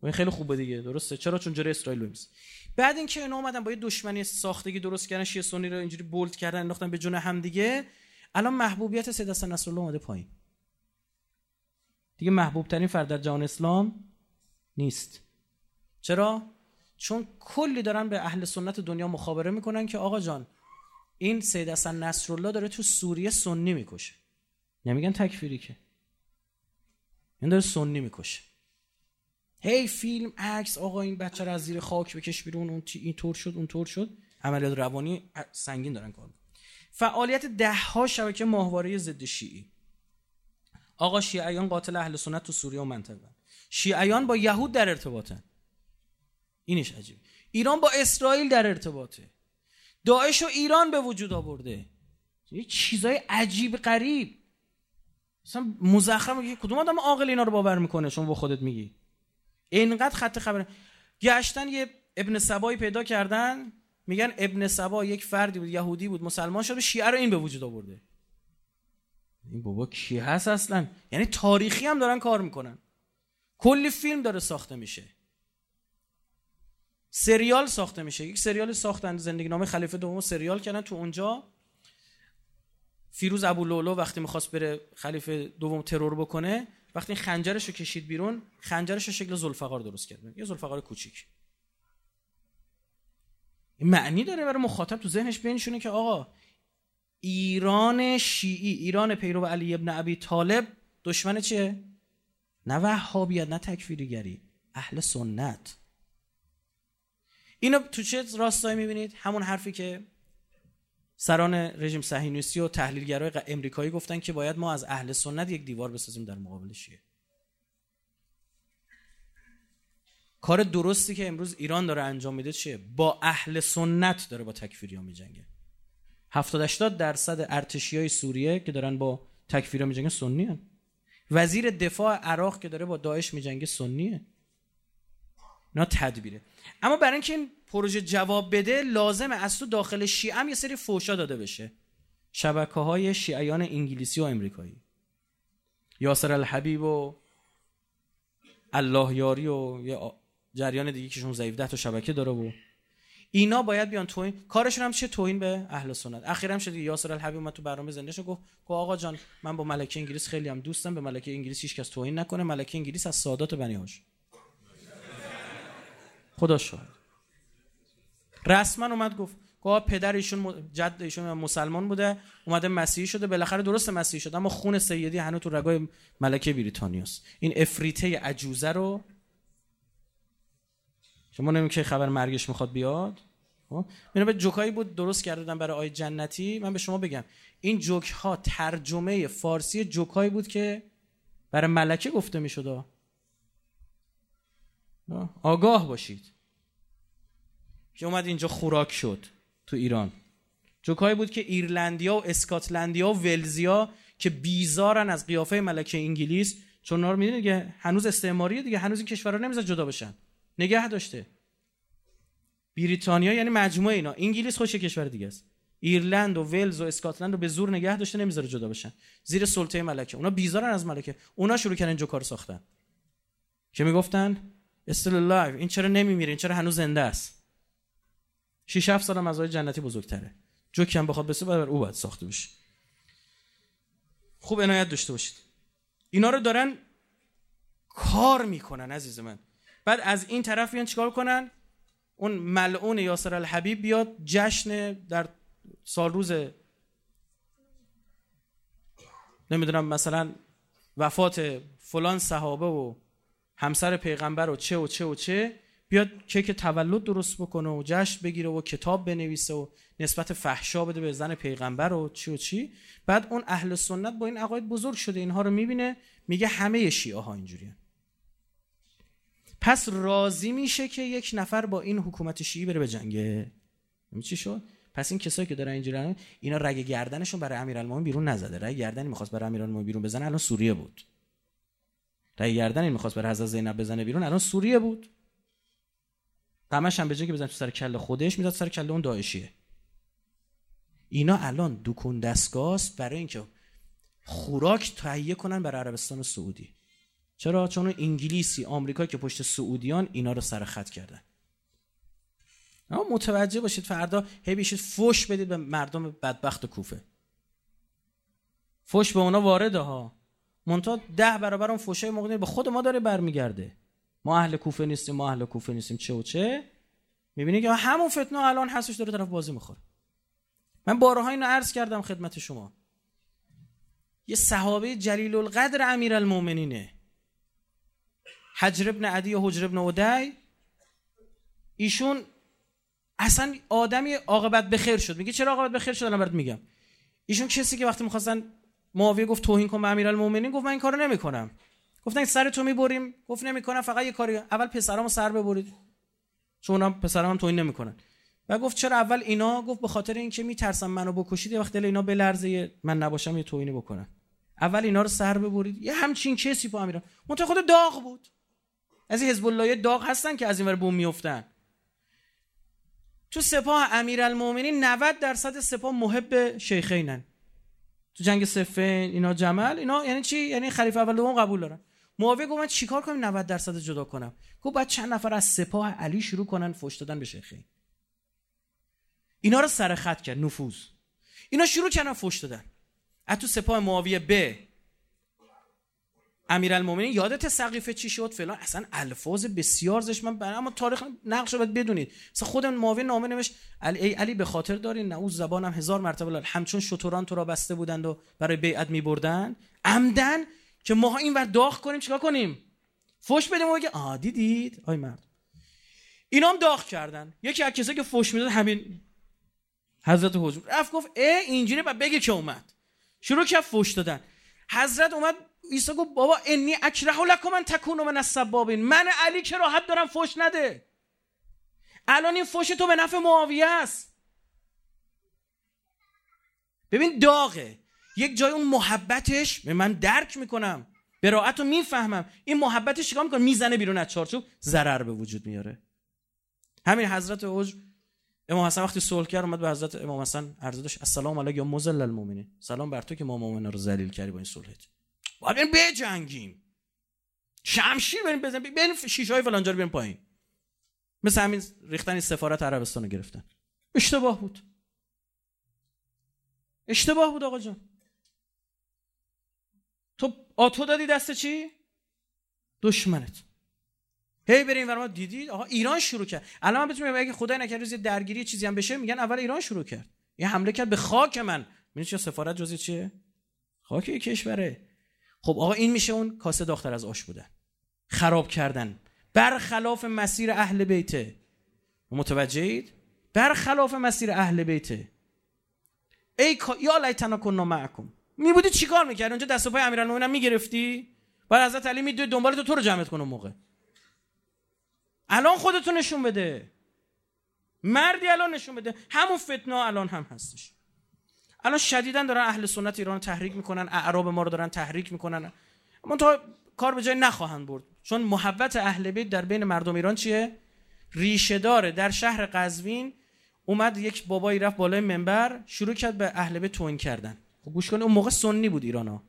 و این خیلی خوبه دیگه. درسته؟ چرا؟ چون جره اسرائیل نیست بعد اینکه اینا اومدن با یه دشمنی ساختگی درست کردن شیعه سنی رو اینجوری بولد کردن انداختن به جون هم دیگه الان محبوبیت سید حسن نصرالله اومده پایین. دیگه محبوب ترین فرد در جهان اسلام نیست. چرا؟ چون کلی دارن به اهل سنت دنیا مخابره می‌کنن که آقا جان این سید حسن نصرالله داره تو سوریه سنی می‌کشه. نمیگن تکفیری که. این داره سنی می‌کشه. هی فیلم عکس آقا این بچه رو از زیر خاک بکش بیرون اون این طور شد اون طور شد. عملیات روانی سنگین دارن کار فعالیت ده ها شبکه ماهواره ضد شیعی. آقا شیعیان قاتل اهل سنت تو سوریه و منطقه شیعیان با یهود در ارتباطن. اینش عجیب. ایران با اسرائیل در ارتباطه. داعش و ایران به وجود آورده. یه چیزای عجیب غریب. مثلا مزخرف کدوم آدم عاقل اینا رو باور می‌کنه؟ شما با خودت میگی. اینقدر خط خبر گشتن یه ابن سبایی پیدا کردن میگن ابن سبا یک فردی بود یهودی بود مسلمان شد شیعه رو این به وجود آورده. این بابا کی هست اصلا؟ یعنی تاریخی هم دارن کار می‌کنن. کلی فیلم داره ساخته میشه. سریال ساخته میشه. یک سریال ساختن زندگی نامه خلیفه دوم سریال کردن. تو اونجا فیروز ابو لولو وقتی می‌خواست بره خلیفه دوم ترور بکنه وقتی خنجرش رو کشید بیرون خنجرش رو شکل زلفقار درست کرد. یه زلفقار کوچیک. این معنی داره برای مخاطب تو ذهنش بینشونه که آقا ایران شیعی ایران پیرو علی ابن ابی طالب دشمن چیه؟ نه وهابیت نه تکفیریگری اهل سنت. اینو تو چه راستایی می‌بینید؟ همون حرفی که سران رژیم صهیونیستی و تحلیلگرای امریکایی گفتن که باید ما از اهل سنت یک دیوار بسازیم در مقابل شیعه. کار درستی که امروز ایران داره انجام میده چیه؟ با اهل سنت داره با تکفیری ها میجنگه. 70 80 درصد ارتشی های سوریه که دارن با تکفیری ها میجنگه سنی هن. وزیر دفاع عراق که داره با داعش میجنگه سنیه. نه تدبیره. اما برای اینکه این پروژه جواب بده لازمه از تو داخل شیعه هم یه سری فوشا داده بشه. شبکه های شیعیان انگلیسی و امریکایی یاسر الحبیب و الله یاری و یه جریان دیگه که ضعیف ده تا شبکه داره و اینا باید بیان توهین. کارشون هم چه توهین به اهل سنت. اخیرا شد یاسر الحبیب اومد تو برنامه زنده شو گفت گفت آقا جان من با ملکه انگلیس خیلی هم دوستم به ملکه انگلیس هیچ کس توهین نکنه. ملکه انگلیس از سادات بنی هاش خدا شاهد. رسما اومد گفت گفت پدر ایشون جد ایشون مسلمان بوده اومده مسیحی شده بالاخره درست مسیحی شده اما خون سیدی هنوز تو رگای ملکه بریتانیاست. این افریته عجوزه رو شما نمی که خبر مرگش می‌خواد بیاد؟ خب؟ به جوکایی بود درست کردن برای آی جنتی. من به شما بگم این جوک ها ترجمه فارسی جوکایی بود که برای ملکه گفته می‌شد. آگاه باشید. که اومد اینجا خوراک شد تو ایران. جوکایی بود که ایرلندیا و اسکاتلندیا و ولزیا که بیزارن از قیافه ملکه انگلیس چون نار می‌دونید دیگه هنوز استعماریه دیگه هنوز این کشورها نمی‌ذاره جدا بشن. نگه داشته. بریتانیا یعنی مجموعه اینا. انگلیس خودش کشور دیگه است. ایرلند و ولز و اسکاتلند رو به زور نگه داشته نمی‌ذاره جدا بشن. زیر سلطه ملکه. اونا بیزارن از ملکه. اونا شروع کردن جو کار ساختن. که می‌گفتن still alive این چرا نمیمیره؟ این چرا هنوز زنده است؟ 6 7 سال از جنتی بزرگتره. جوکی هم بخواد بسه بر او باید ساخته بشه. خوب عنایت داشته باشید. اینا رو دارن کار می‌کنن عزیز من. بعد از این طرف بیان چیکار کنن؟ اون ملعون یاسر الحبیب بیاد جشن در سال روز نمی‌دونم مثلا وفات فلان صحابه و همسر پیغمبر و چه و چه و چه. بیاد کیک تولد درست بکنه و جشن بگیره و کتاب بنویسه و نسبت فحشا بده به زن پیغمبر و چی و چی. بعد اون اهل سنت با این عقاید بزرگ شده اینها رو می‌بینه میگه همه شیعه ها اینجوریه. پس راضی میشه که یک نفر با این حکومت شیعی بره به جنگه چی شد؟ پس این کسایی که دارن اینجوری اینا رگ گردنشون برای امیرالمومنین بیرون نزده. رگ گردنی می‌خواست برای امیرالمومنین بیرون بزنه الان سوریه بود. رگ گردنی می‌خواست برای حضرت زینب بزنه بیرون الان سوریه بود. قمش هم به جای که بزنه تو سر کله خودش می‌داد سر کله اون داعشیه. اینا الان دکون دستگاست برای اینکه خوراک تهیه کنن برای عربستان سعودی. چرا؟ چون انگلیسی آمریکا که پشت سعودیان اینا رو سر خط کردن. اما متوجه باشید فردا هی بیشید فوش بدید به مردم بدبخت کوفه. فوش به اونا وارده ها. منتها ده برابر اون فوشای موقعی به خود ما داره برمیگرده. ما اهل کوفه نیستیم ما اهل کوفه نیستیم. چه و چه؟ می‌بینی که همون فتنه الان هستش داره طرف بازی می‌خوره. من بارها اینو عرض کردم خدمت شما. یه صحابه جلیل القدر امیر المومنینه حجر ابن عدی و حجر ابن عدی. ایشون اصلا آدمی عاقبت به خیر شد. میگه چرا عاقبت به خیر شد؟ الان برات میگم. ایشون کسی که وقتی می‌خواستن معاویه گفت توهین کن به امیرالمومنین گفت من این کارو نمی‌کنم. گفتن سر تو می‌بریم. گفت نمی‌کنم فقط یه کاری اول پسرامو سر ببرید. چون اونا پسرام هم توهین نمی‌کنن. و گفت چرا اول اینا گفت به خاطر اینکه میترسم منو بکشید یه وقت دل اینا بلرزه من نباشم یه توهینی بکنن. اول اینا رو سر ببرید. یه همچین کسی با امیرا منتها خود داغ بود. از حزب الله داغ هستن که از این ور بوم میافتن. تو سپاه امیرالمومنین 90 درصد سپاه محب شیخینن. تو جنگ صفین اینا جمل اینا یعنی چی؟ یعنی خلیفه اول دوم قبول دارن. معاویه گفت من چیکار کنم 90 درصد جدا کنم؟ گفت بعد چند نفر از سپاه علی شروع کنن فوش دادن به شیخین. اینا رو سر خط کرد نفوذ. اینا شروع کردن فوش دادن. از تو سپاه معاویه به امیرالمومنین یادت سقیفه چی شد؟ فلان. اصلا الفاظ بسیار زش من اما تاریخ نقش باید بدونید. مثلا خود معاویه نامه نوشت علی علی به خاطر داری نعوذ زبانم هزار مرتبه لال همچون شطوران تو را بسته بودند و برای بیعت میبردن عمدن که ما این ور داغ کنیم چیکار کنیم؟ فوش بدیم و بگه آ دیدید؟ آی مرد. اینا هم داغ کردن. یکی از کسایی که فوش می‌داد همین حضرت حجر رفت گفت اه اینجوری و بگه که اومد. شروع کرد فوش دادن. حضرت اومد عیسی گفت بابا انی اکره لکم من تکونو من السبابین. من علی که راحت دارم فوش نده. الان این فوش تو به نفع معاویه است. ببین داغه. یک جای اون محبتش من درک می‌کنم. براعت رو می‌فهمم. این محبتش چیکار می‌کنه؟ می‌زنه بیرون از چارچوب ضرر به وجود میاره. همین حضرت اوج امام حسن وقتی صلح کرد اومد به حضرت امام حسن عرض داشت السلام علیک یا مزل المؤمنین. سلام بر تو که ما مؤمنا رو ذلیل کردی با این صلحت. باید بریم بجنگیم. شمشیر بریم بزنیم. بریم های فلانجا رو بریم پایین. مثل همین ریختن سفارت عربستان رو گرفتن. اشتباه بود. اشتباه بود آقا جان. تو آتو دادی دست چی؟ دشمنت. هی بریم ور ما. دیدی؟ آقا ایران شروع کرد. الان من بتونم اگه خدای نکرد روز درگیری چیزی هم بشه میگن اول ایران شروع کرد. یه حمله کرد به خاک من. می‌دونی چه سفارت جزی چیه؟ خاک یک کشوره. خب آقا این میشه اون کاسه داختر از آش بودن. خراب کردن. برخلاف مسیر اهل بیته متوجهید؟ برخلاف مسیر اهل بیته ای یا لیتنا کنا معکم. می بودی چیکار می‌کردی؟ اونجا دست و پای امیرالمومنین می‌گرفتی؟ بعد حضرت علی میدوی دنبال تو تو رو جمعت کنه موقع. الان خودتو نشون بده. مردی الان نشون بده. همون فتنه الان هم هستش. الان شدیدا دارن اهل سنت ایران تحریک می‌کنن اعراب ما رو دارن تحریک می‌کنن. اما تا کار به جای نخواهند برد. چون محبت اهل بیت در بین مردم ایران چیه؟ ریشه داره. در شهر قزوین اومد یک بابایی رفت بالای منبر شروع کرد به اهل بیت توهین کردن. خب گوش کنید اون موقع سنی بود ایران ها.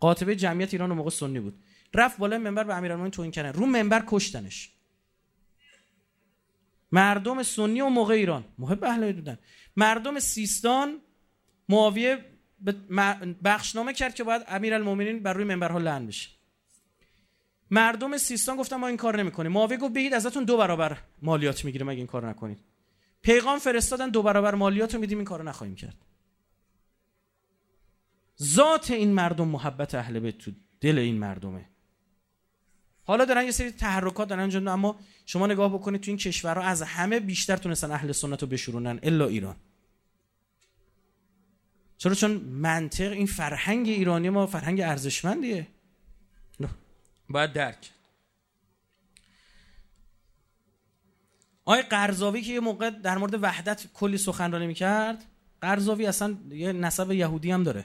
قاطبه جمعیت ایران اون موقع سنی بود. رفت بالای منبر به امیرالمومنین توهین کردن رو منبر کشتنش. مردم سنی و موقع ایران. محب اهل بودن. مردم سیستان معاویه بخشنامه کرد که باید امیرالمومنین بر روی منبرها لعن بشه. مردم سیستان گفتن ما این کار نمی‌کنیم. معاویه گفت بگید ازتون دو برابر مالیات می‌گیریم. اگه این کار نکنید. پیغام فرستادن دو برابر مالیات رو میدیم. این کارو نخواهیم کرد. ذات این مردم محبت اهل بیت تو دل این مردمه. حالا دارن یه سری تحرکات دارن انجام اما شما نگاه بکنید تو این کشورها از همه بیشتر تونستن اهل سنت رو بشورونن الا ایران. چرا؟ چون منطق این فرهنگ ایرانی ما فرهنگ ارزشمندیه. باید درک آقای قرضاوی که یه موقع در مورد وحدت کلی سخنرانی می‌کرد قرضاوی اصلا یه نسب یهودی هم داره.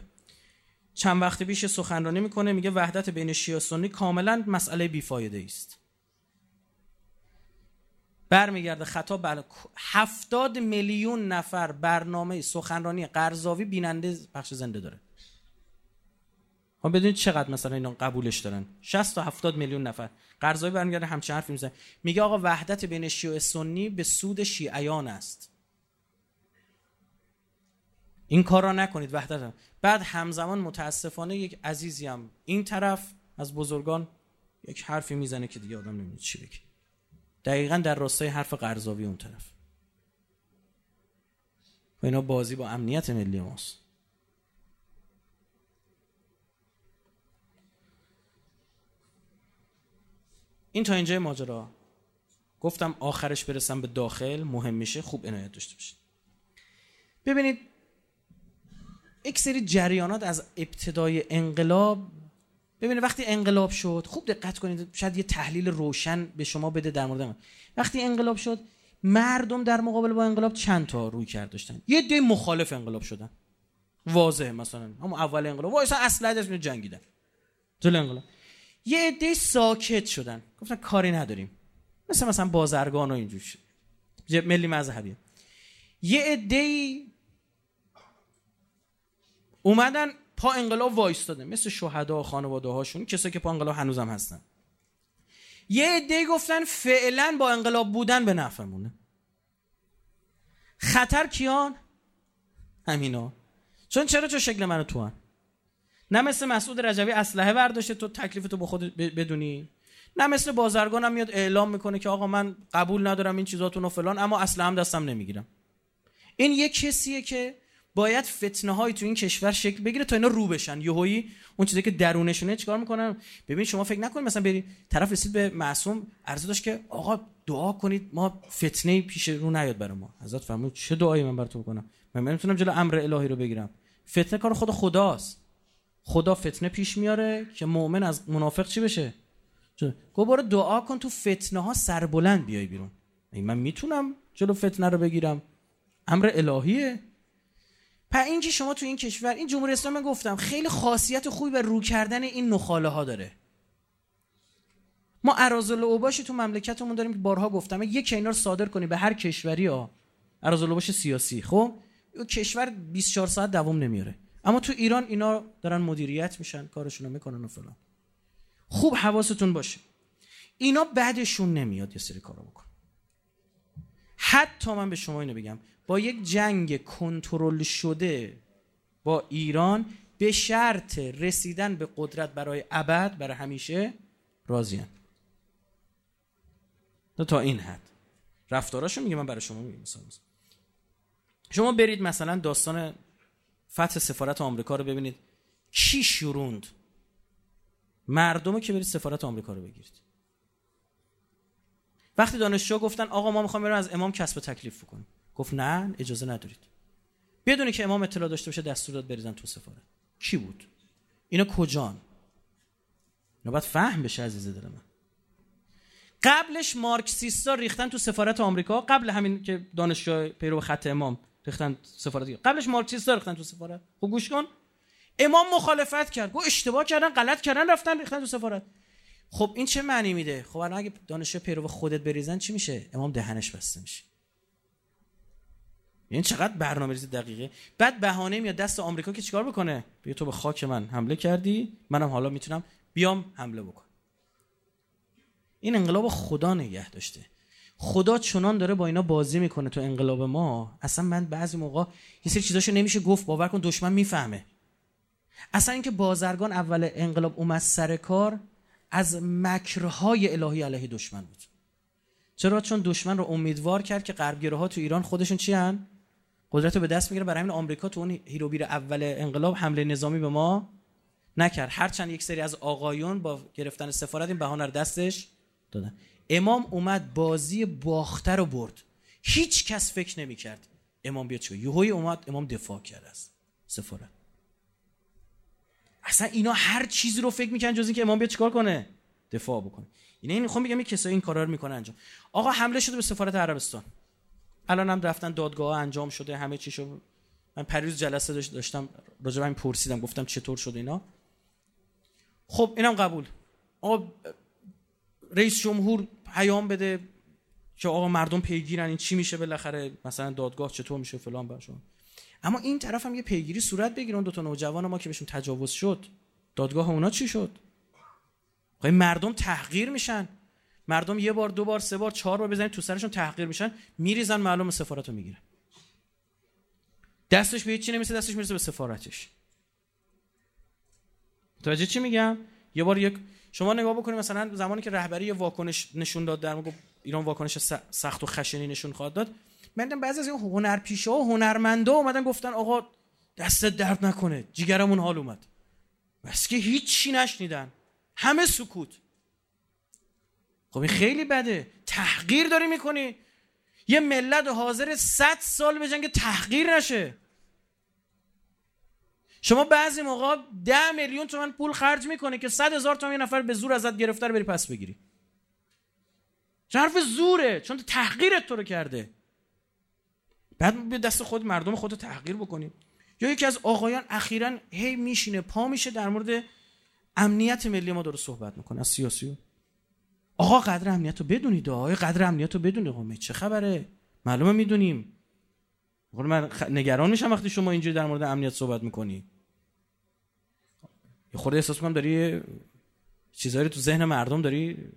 چند وقت پیش سخنرانی می‌کنه میگه وحدت بین شیعه سنی کاملا مسئله بیفایده است. برمیگرده خطاب بله هفتاد میلیون نفر برنامه سخنرانی قرضاوی بیننده پخش زنده داره. ها بدونید چقدر مثلا اینا قبولش دارن. 60 تا 70 میلیون نفر. قرضاوی برمیگرده همچین حرفی می‌زنه. میگه آقا وحدت بین شیعه سنی به سود شیعیان است. این کار را نکنید وحدت هم. بعد همزمان متاسفانه یک عزیزی هم این طرف از بزرگان یک حرفی می‌زنه که دیگه آدم نمی‌دونه چی بگه. دقیقا در راستای حرف قرضاوی اون طرف. و اینا بازی با امنیت ملی ماست. این تا اینجای ماجرا. گفتم آخرش برسم به داخل مهم میشه خوب عنایت داشته باشید. ببینید یک سری جریانات از ابتدای انقلاب. ببینید وقتی انقلاب شد خوب دقت کنید شاید یه تحلیل روشن به شما بده در مورد من. وقتی انقلاب شد مردم در مقابل با انقلاب چند تا روی کرد داشتن؟ یه دی مخالف انقلاب شدن. واضحه مثلا. هم اول انقلاب. وایسا اصلا از جنگیدن. جل انقلاب. یه عده ساکت شدن. گفتن کاری نداریم. مثل مثلا بازرگان و اینجور ملی مذهبی یه عده اومدن پا انقلاب وایستاده مثل شهدا و خانواده هاشون کسایی که پا انقلاب هنوزم هستن. یه عده گفتن فعلا با انقلاب بودن به نفعمونه خطر کیان؟ همینا. چون چرا چه شکل منو تو هم؟ نه مثل مسعود رجبی اسلحه برداشته تو تکلیف تو خود بدونی؟ نه مثل بازرگانم میاد اعلام می‌کنه که آقا من قبول ندارم این چیزاتون و فلان اما اصلا هم دستم نمی‌گیرم. این یه کسیه که باید فتنه های تو این کشور شکل بگیره تا اینا رو بشن. یهویی اون چیزی که درونشونه چیکار می‌کنن ببین شما فکر نکنید مثلا بری طرف رسید به معصوم عرضه داشت که آقا دعا کنید ما فتنه پیش رو نیاد برای ما. حضرت فرمود چه دعایی من براتون کنم من نمی‌تونم جلو امر الهی رو بگیرم. فتنه کار خود خداست. خدا فتنه پیش میاره که مؤمن از منافق چی بشه؟ گو برو دعا کن تو فتنه ها سربلند بیای بیرون. من می‌تونم جلو فتنه رو بگیرم. امر الهیه. په اینکه شما تو این کشور این جمهوری اسلامی گفتم خیلی خاصیت خوبی به رو کردن این نخاله ها داره. ما ارازل اوباشی تو مملکتمون داریم که بارها گفتم یک اینا رو صادر کنی به هر کشوری ها ارازل اوباش سیاسی خب؟ کشور 24 ساعت دوام نمیاره. اما تو ایران اینا دارن مدیریت میشن کارشون رو می‌کنن و فلان. خوب حواستون باشه. اینا بعدشون نمیاد یه سری کارو بکن. حتی من به شما اینو بگم. با یک جنگ کنترل شده با ایران به شرط رسیدن به قدرت برای ابد برای همیشه راضیان تا این حد. رفتاراشو میگه من برای شما میگم مثلا شما برید مثلا داستان فتح سفارت آمریکا رو ببینید. کی شروند؟ مردمو که برید سفارت آمریکا رو بگیرید. وقتی دانشجو گفتن آقا ما می‌خوام بریم از امام کسب تکلیف کنیم گفت نه اجازه ندارید. بدونی که امام اطلاع داشته باشه دستور داد بریزن تو سفارت. کی بود؟ اینا کجان؟ اینا باید فهم بشه عزیز دل من. قبلش مارکسیستا ریختن تو سفارت آمریکا قبل همین که دانشجو پیرو خط امام ریختن سفارت. قبلش مارکسیستا ریختن تو سفارت. خب گوش کن. امام مخالفت کرد. گفت اشتباه کردن غلط کردن رفتن ریختن تو سفارت. خب این چه معنی میده؟ خب الان اگه دانشجو پیرو خودت بریزن چی میشه؟ امام دهنش بسته میشه. یعنی چقدر برنامه‌ریزی دقیقه؟ بعد بهانه میاد دست آمریکا که چیکار بکنه؟ بگه تو به خاک من حمله کردی منم حالا می‌تونم بیام حمله بکن این انقلاب خدا نگه داشته. خدا چنان داره با اینا بازی می‌کنه تو انقلاب ما. اصلا من بعضی موقع یه سری چیزاشو نمیشه گفت باور کن دشمن می‌فهمه. اصلا اینکه بازرگان اول انقلاب اومد سر کار از مکرهای الهی علیه دشمن بود. چرا؟ چون دشمن رو امیدوار کرد که غربگراها تو ایران خودشون چی هن؟ قدرت رو به دست می‌گیره. برای همین آمریکا تو اون هیروبیر اول انقلاب حمله نظامی به ما نکرد. هرچند یک سری از آقایون با گرفتن سفارت این بهانه رو دستش دادن. امام اومد بازی باخته رو برد. هیچ کس فکر نمی‌کرد امام بیاد چه یهوی اومد امام دفاع کرد از سفارت. اصلا اینا هر چیزی رو فکر می‌کنن جز اینکه امام بیاد چیکار کنه؟ دفاع بکنه. اینا این می‌خوام بگم کسایی این کارا رو می‌کنن انجام. آقا حمله شده به سفارت عربستان. الان هم رفتن دادگاه انجام شده همه چی شد من پریروز جلسه داشتم راجع به پرسیدم گفتم چطور شد اینا. خب اینم قبول. آقا رئیس جمهور پیام بده که آقا مردم پیگیرن این چی میشه بالاخره؟ مثلا دادگاه چطور میشه فلان باشون اما این طرف هم یه پیگیری صورت بگیرن دو تا نوجوان ما که بهشون تجاوز شد. دادگاه اونا چی شد؟ خب مردم تحقیر میشن. مردم یه بار دو بار سه بار چهار بار بزنید تو سرشون تحقیر میشن میریزن معلوم سفارت رو می‌گیرن دستش به چی نمیسه دستش می‌رسه به سفارتش. توجه چی میگم؟ یه بار یک شما نگاه بکنید مثلا زمانی که رهبری واکنش نشون داد در موقع ایران واکنش سخت و خشنی نشون خواهد داد من بعضی از این هنرپیشه و هنرمندا اومدن گفتن آقا دست درد نکنه. جیگرمون حال اومد. بس که هیچی نشنیدن. همه سکوت. خب این خیلی بده. تحقیر داری می‌کنی. یه ملت حاضر صد سال به جنگ تحقیر نشه. شما بعضی موقع ده میلیون تومن پول خرج می‌کنه که صد هزار تومن یه نفر به زور ازت گرفته رو بری پس بگیری. حرف زوره. چون تحقیرت تو رو کرده. بعد به دست خود مردم خود تحقیر بکنیم یا یکی از آقایان اخیرا هی میشینه پا میشه در مورد امنیت ملی ما داره صحبت می‌کنه. از سیاسی. آقا قدر امنیت رو بدونید آقا قدر امنیت رو بدونید آقا چه خبره؟ معلومه می‌دونیم. من نگران میشم وقتی شما اینجوری در مورد امنیت صحبت می‌کنی. یه خورده احساس می‌کنم داری چیزایی تو ذهن مردم داری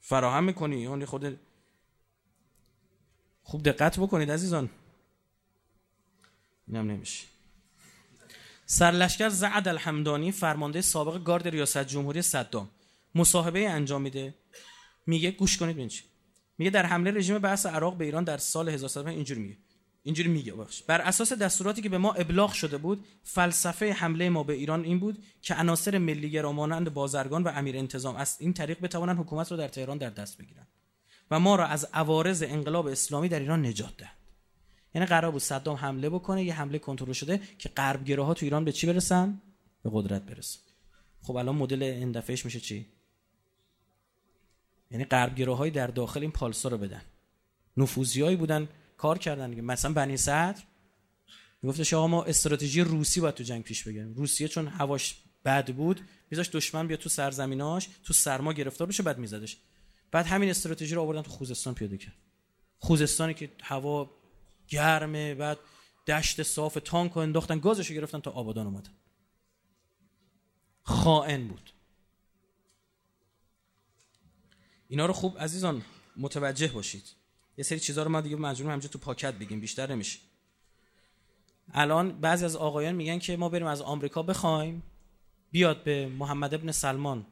فراهم می‌کنی. یعنی خود خوب دقت بکنید عزیزان. اینم نمیشه. سرلشکر زعد الحمدانی فرمانده سابق گارد ریاست جمهوری صدام. مصاحبه انجام میده. میگه گوش کنید ببین میگه در حمله رژیم بحث عراق به ایران در سال 1905 اینجوری میگه. اینجوری میگه بخش بر اساس دستوراتی که به ما ابلاغ شده بود فلسفه حمله ما به ایران این بود که عناصر ملیگرا مانند بازرگان و امیر انتظام از این طریق بتوانند حکومت را در تهران در دست بگیرند و ما را از عوارض انقلاب اسلامی در ایران نجات دهند یعنی قرار بود صدام حمله بکنه یه حمله کنترل شده که غربگراها تو ایران به چی برسن؟ به قدرت برسن. خب الان مدل این میشه چی؟ یعنی غربگراهای در داخل این پالسا رو بدن. نفوذیایی بودن کار کردن مثلا بنی صدر میگفتش آقا ما استراتژی روسی باید تو جنگ پیش بگیریم. روسیه چون هواش بد بود میذاش دشمن بیا تو سرزمیناش تو سرما گرفتار بشه بعد میزدش. بعد همین استراتژی رو آوردن تو خوزستان پیاده کرد. خوزستانی که هوا گرمه بعد دشت صاف تانک انداختن گازش رو گرفتن تا آبادان اومدن. خائن بود. اینا رو خوب عزیزان متوجه باشید. یه سری چیزا رو ما دیگه مجبوریم همینجا تو پاکت بگیم بیشتر نمیشه. الان بعضی از آقایان میگن که ما بریم از آمریکا بخوایم بیاد به محمد ابن سلمان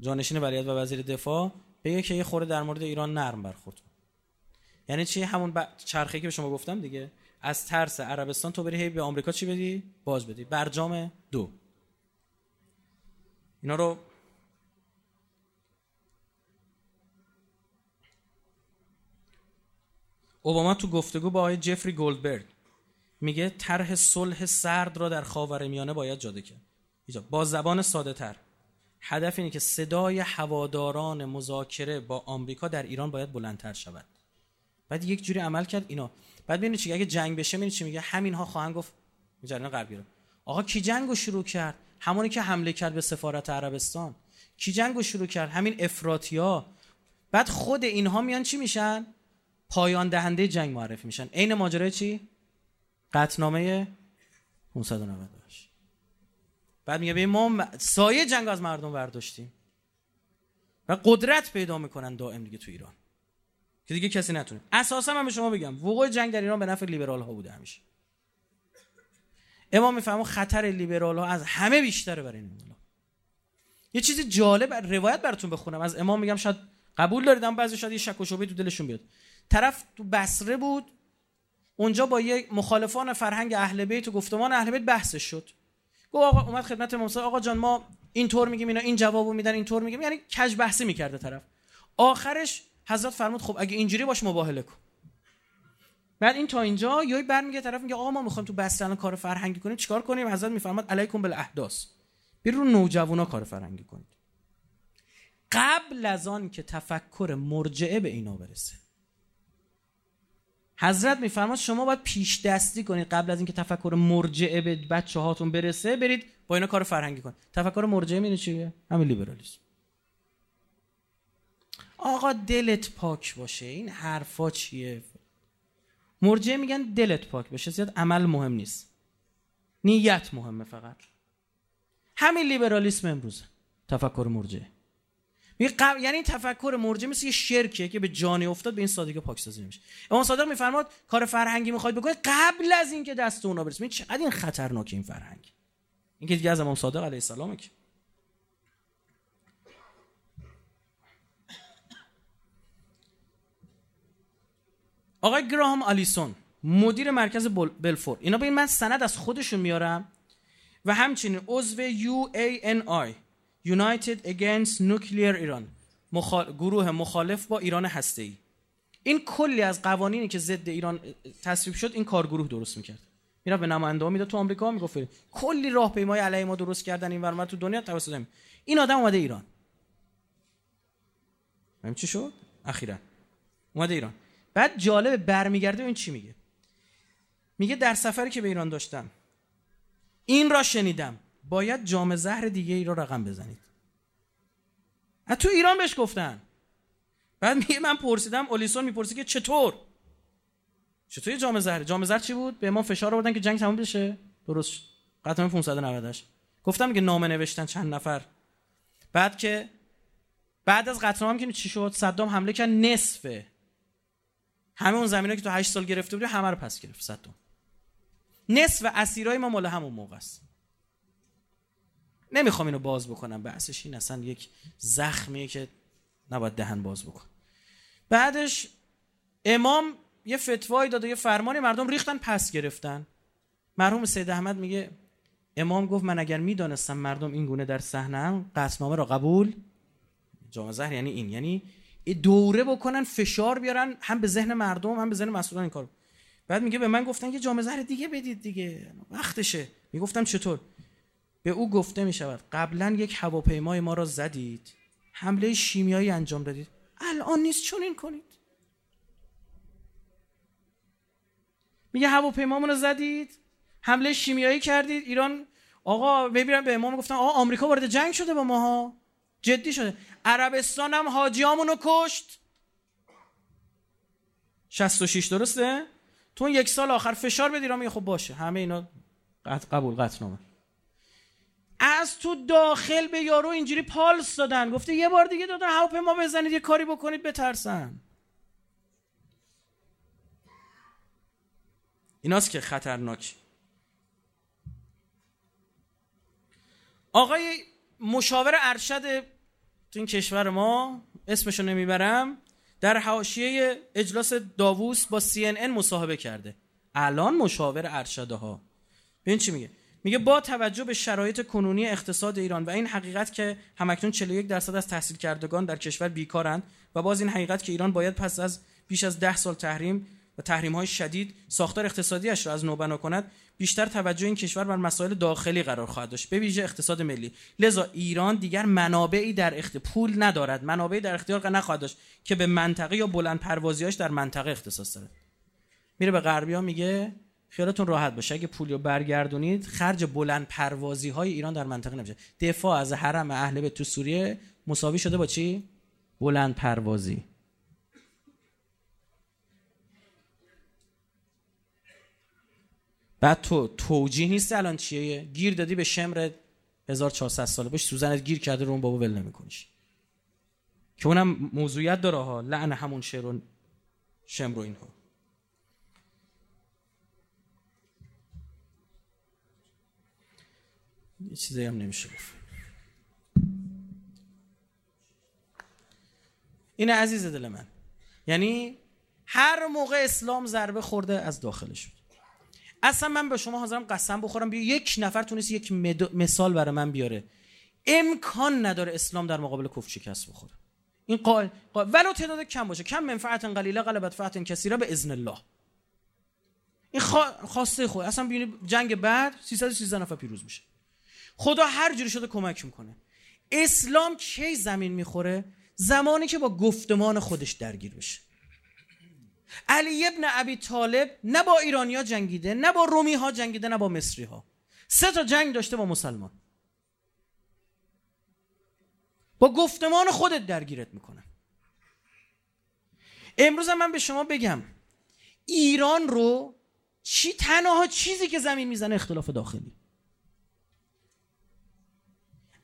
جانشین ولیعت و وزیر دفاع بگه که یه خورده در مورد ایران نرم برخورد یعنی چی؟ همون ب... چرخه که به شما گفتم دیگه. از ترس عربستان تو بری هی به آمریکا چی بدی؟ باز بدی. برجام دو. اینا رو اوباما تو گفتگو با آقای جفری گولدبرگ میگه طرح صلح سرد را در خاورمیانه باید جاده کرد. با زبان ساده تر. هدف اینه که صدای هواداران مذاکره با آمریکا در ایران باید بلندتر شود. بعد یک جوری عمل کرد اینا. بعد ببینید چی؟ اگه جنگ بشه ببینید چی میگه؟ همین ها خواهند گفت جریان غربی رو آقا کی جنگو شروع کرد؟ همونی که حمله کرد به سفارت عربستان. کی جنگو شروع کرد؟ همین افراطیا بعد خود اینها میان چی میشن؟ پایان دهنده جنگ معرفی میشن. عین ماجرای چی؟ قطنامه 598 بعد میگه به ما سایه جنگ از مردم برداشتیم. و قدرت پیدا می‌کنن دائم دیگه تو ایران. که دیگه کسی نتونه. اساسا من به شما بگم وقوع جنگ در ایران به نفع لیبرال ها بوده همیشه. امام می‌فهمه خطر لیبرال ها از همه بیشتره برای این یه چیزی جالب روایت براتون بخونم. از امام میگم شاید قبول دارید اما بعضی شاید یه شک و شبهه تو دلشون بیاد. طرف تو بصره بود. اونجا با یه مخالفان فرهنگ اهل بیت و گفتمان اهل بیت بحثش شد. گفت آقا اومد خدمت امام آقا جان ما اینطور میگیم اینا این جوابو میدن اینطور میگیم. یعنی کج بحثی می‌کرده طرف. آخرش حضرت فرمود خب اگه اینجوری باش مباهله کن. بعد این تا اینجا یوی برمیگه طرف میگه آقا ما می‌خوایم تو بس کار فرهنگی کنیم. چیکار کنیم؟ حضرت میفرماد علیکم بالاحداث. بیر رو نوجوانا کار فرهنگی کنید. قبل از آن که تفکر مرجعه به اینا برسه حضرت میفرماد شما باید پیش دستی کنید قبل از اینکه تفکر مرجعه به بچه هاتون برسه برید با اینا کار فرهنگی کنید. تفکر مرجعه می‌دونی چیه؟ همین لیبرالیسم. آقا دلت پاک باشه این حرفا چیه؟ مرجعه میگن دلت پاک باشه زیاد عمل مهم نیست. نیت مهمه فقط. همین لیبرالیسم امروزه. تفکر مرجعه. یعنی این تفکر مرجع مثل یه شرکه که به جانی افتاد به این سادگی پاکسازی نمیشه. امام صادق میفرماد کار فرهنگی می‌خواید بکنید قبل از اینکه دست اونا برسید چقدر این خطرناکه این فرهنگ. این که دیگه از امام صادق علیه السلامه که. آقای گراهام آلیسون مدیر مرکز بلفور اینا به این من سند از خودشون میارم و همچنین عضو UANI United Against Nuclear Iran. گروه مخالف با ایران ای این کلی از قوانینی که ضد ایران تصویب شد این کارگروه درست می‌کرد. می‌رفت به نماینده می‌داد تو آمریکا می‌گفت کلی راهپیمای علیه ما درست کردن این ور تو دنیا توسط این این آدم اومده ایران. همین چی شد؟ اخیرا. اومده ایران. بعد جالب برمیگرده این چی میگه؟ میگه در سفری که به ایران داشتم این را شنیدم. باید جام زهر دیگه ای رو رقم بزنید. تو ایران بهش گفتن. بعد میگه من پرسیدم اولیسون می‌پرسی که چطور؟ چطور جام زهر؟ جام زهر چی بود؟ به ما فشار آوردن که جنگ تموم بشه. درست قطعا 598 گفتم که نامه نوشتن چند نفر. بعد که بعد از قتل هم که چی شد؟ صدام حمله کرد. نصفه. همه اون زمینه که تو 8 سال گرفته بود همه رو پس گرفت. صدام. نصف اسیرای ما مال همون موقع است. نمی‌خوام اینو باز بکنم. بحثش این اصلا یک زخمیه که نباید دهن باز بکن. بعدش امام یه فتوایی داد و یه فرمانی مردم ریختن پس گرفتن. مرحوم سید احمد میگه امام گفت من اگر می‌دانستم مردم این گونه در صحنه قصنامه را قبول جامعه زهر یعنی این. یعنی دوره بکنن فشار بیارن هم به ذهن مردم هم به ذهن مسئولان این کار بعد میگه به من گفتن که جام زهر دیگه بدید دیگه وقتشه. می‌گفتم چطور؟ به او گفته می‌شود قبلا یک هواپیمای ما را زدید. حمله شیمیایی انجام دادید. الان نیست چون این کنید. میگه هواپیمامون رو زدید حمله شیمیایی کردید. ایران آقا ببینم به امام گفتن آقا آمریکا وارد جنگ شده با ماها. جدی شده. عربستان هم حاجیامون رو کشت. 66 درسته؟ تو یک سال آخر فشار بدی ایران میگه خب باشه. همه اینا قبول قطعنامه از تو داخل به یارو اینجوری پالس دادن. گفته یه بار دیگه دادن هواپیما بزنید یه کاری بکنید بترسن. ایناست که خطرناک. آقای مشاور ارشد تو این کشور ما اسمشو نمی‌برم در حاشیه اجلاس داووس با CNN مصاحبه کرده. الان مشاور ارشده ها ببین چی میگه؟ میگه با توجه به شرایط کنونی اقتصاد ایران و این حقیقت که همکنون 41 درصد از تحصیل کردگان در کشور بیکارند و باز این حقیقت که ایران باید پس از بیش از ده سال تحریم و تحریم های شدید ساختار اقتصادیش را از نو بنا کند بیشتر توجه این کشور بر مسائل داخلی قرار خواهد داشت. به ویژه اقتصاد ملی. لذا ایران دیگر منابعی در اخت... پول ندارد. منابعی در اختیار نخواهد داشت که به منطقه یا بلند پروازیاش در منطقه اختصاص دارد. میره به غربی ها میگه خیالتون راحت باشه. اگه پولیو برگردونید خرج بلند پروازی های ایران در منطقه نمیشه. دفاع از حرم اهل بیت تو سوریه مساوی شده با چی؟ بلند پروازی. بعد تو توجیه نیست الان چیه؟ گیر دادی به شمر 1400 ساله. باش سوزنت گیر کرده رو اون بابا ول نمیکنیش. که اونم موضوعیت داره ها. لعن همون شعر و شمر و اینها. یه چیزی هم نمیشه گفت این عزیز دل من یعنی هر موقع اسلام ضربه خورده از داخلش بود اصلا من به شما حاضرم قسم بخورم. بیا یک نفر تونست یک مثال برای من بیاره. امکان نداره اسلام در مقابل کفر شکست بخوره. این قائل ولو تعداد کم باشه. کم منفعت قلیله غلبت فعت کثیره به اذن الله. این خواسته خود. اصلا ببینید جنگ بعد 313 نفر پیروز میشه. خدا هر جوری شده کمک می‌کنه. اسلام کی زمین می‌خوره؟ زمانی که با گفتمان خودش درگیر بشه. علی ابن ابی طالب نه با ایرانیا جنگیده نه با رومی ها جنگیده نه با مصری ها سه تا جنگ داشته با مسلمان. با گفتمان خودت درگیرت می‌کنه. امروز من به شما بگم ایران رو چی تنها چیزی که زمین می‌زنه اختلاف داخلی.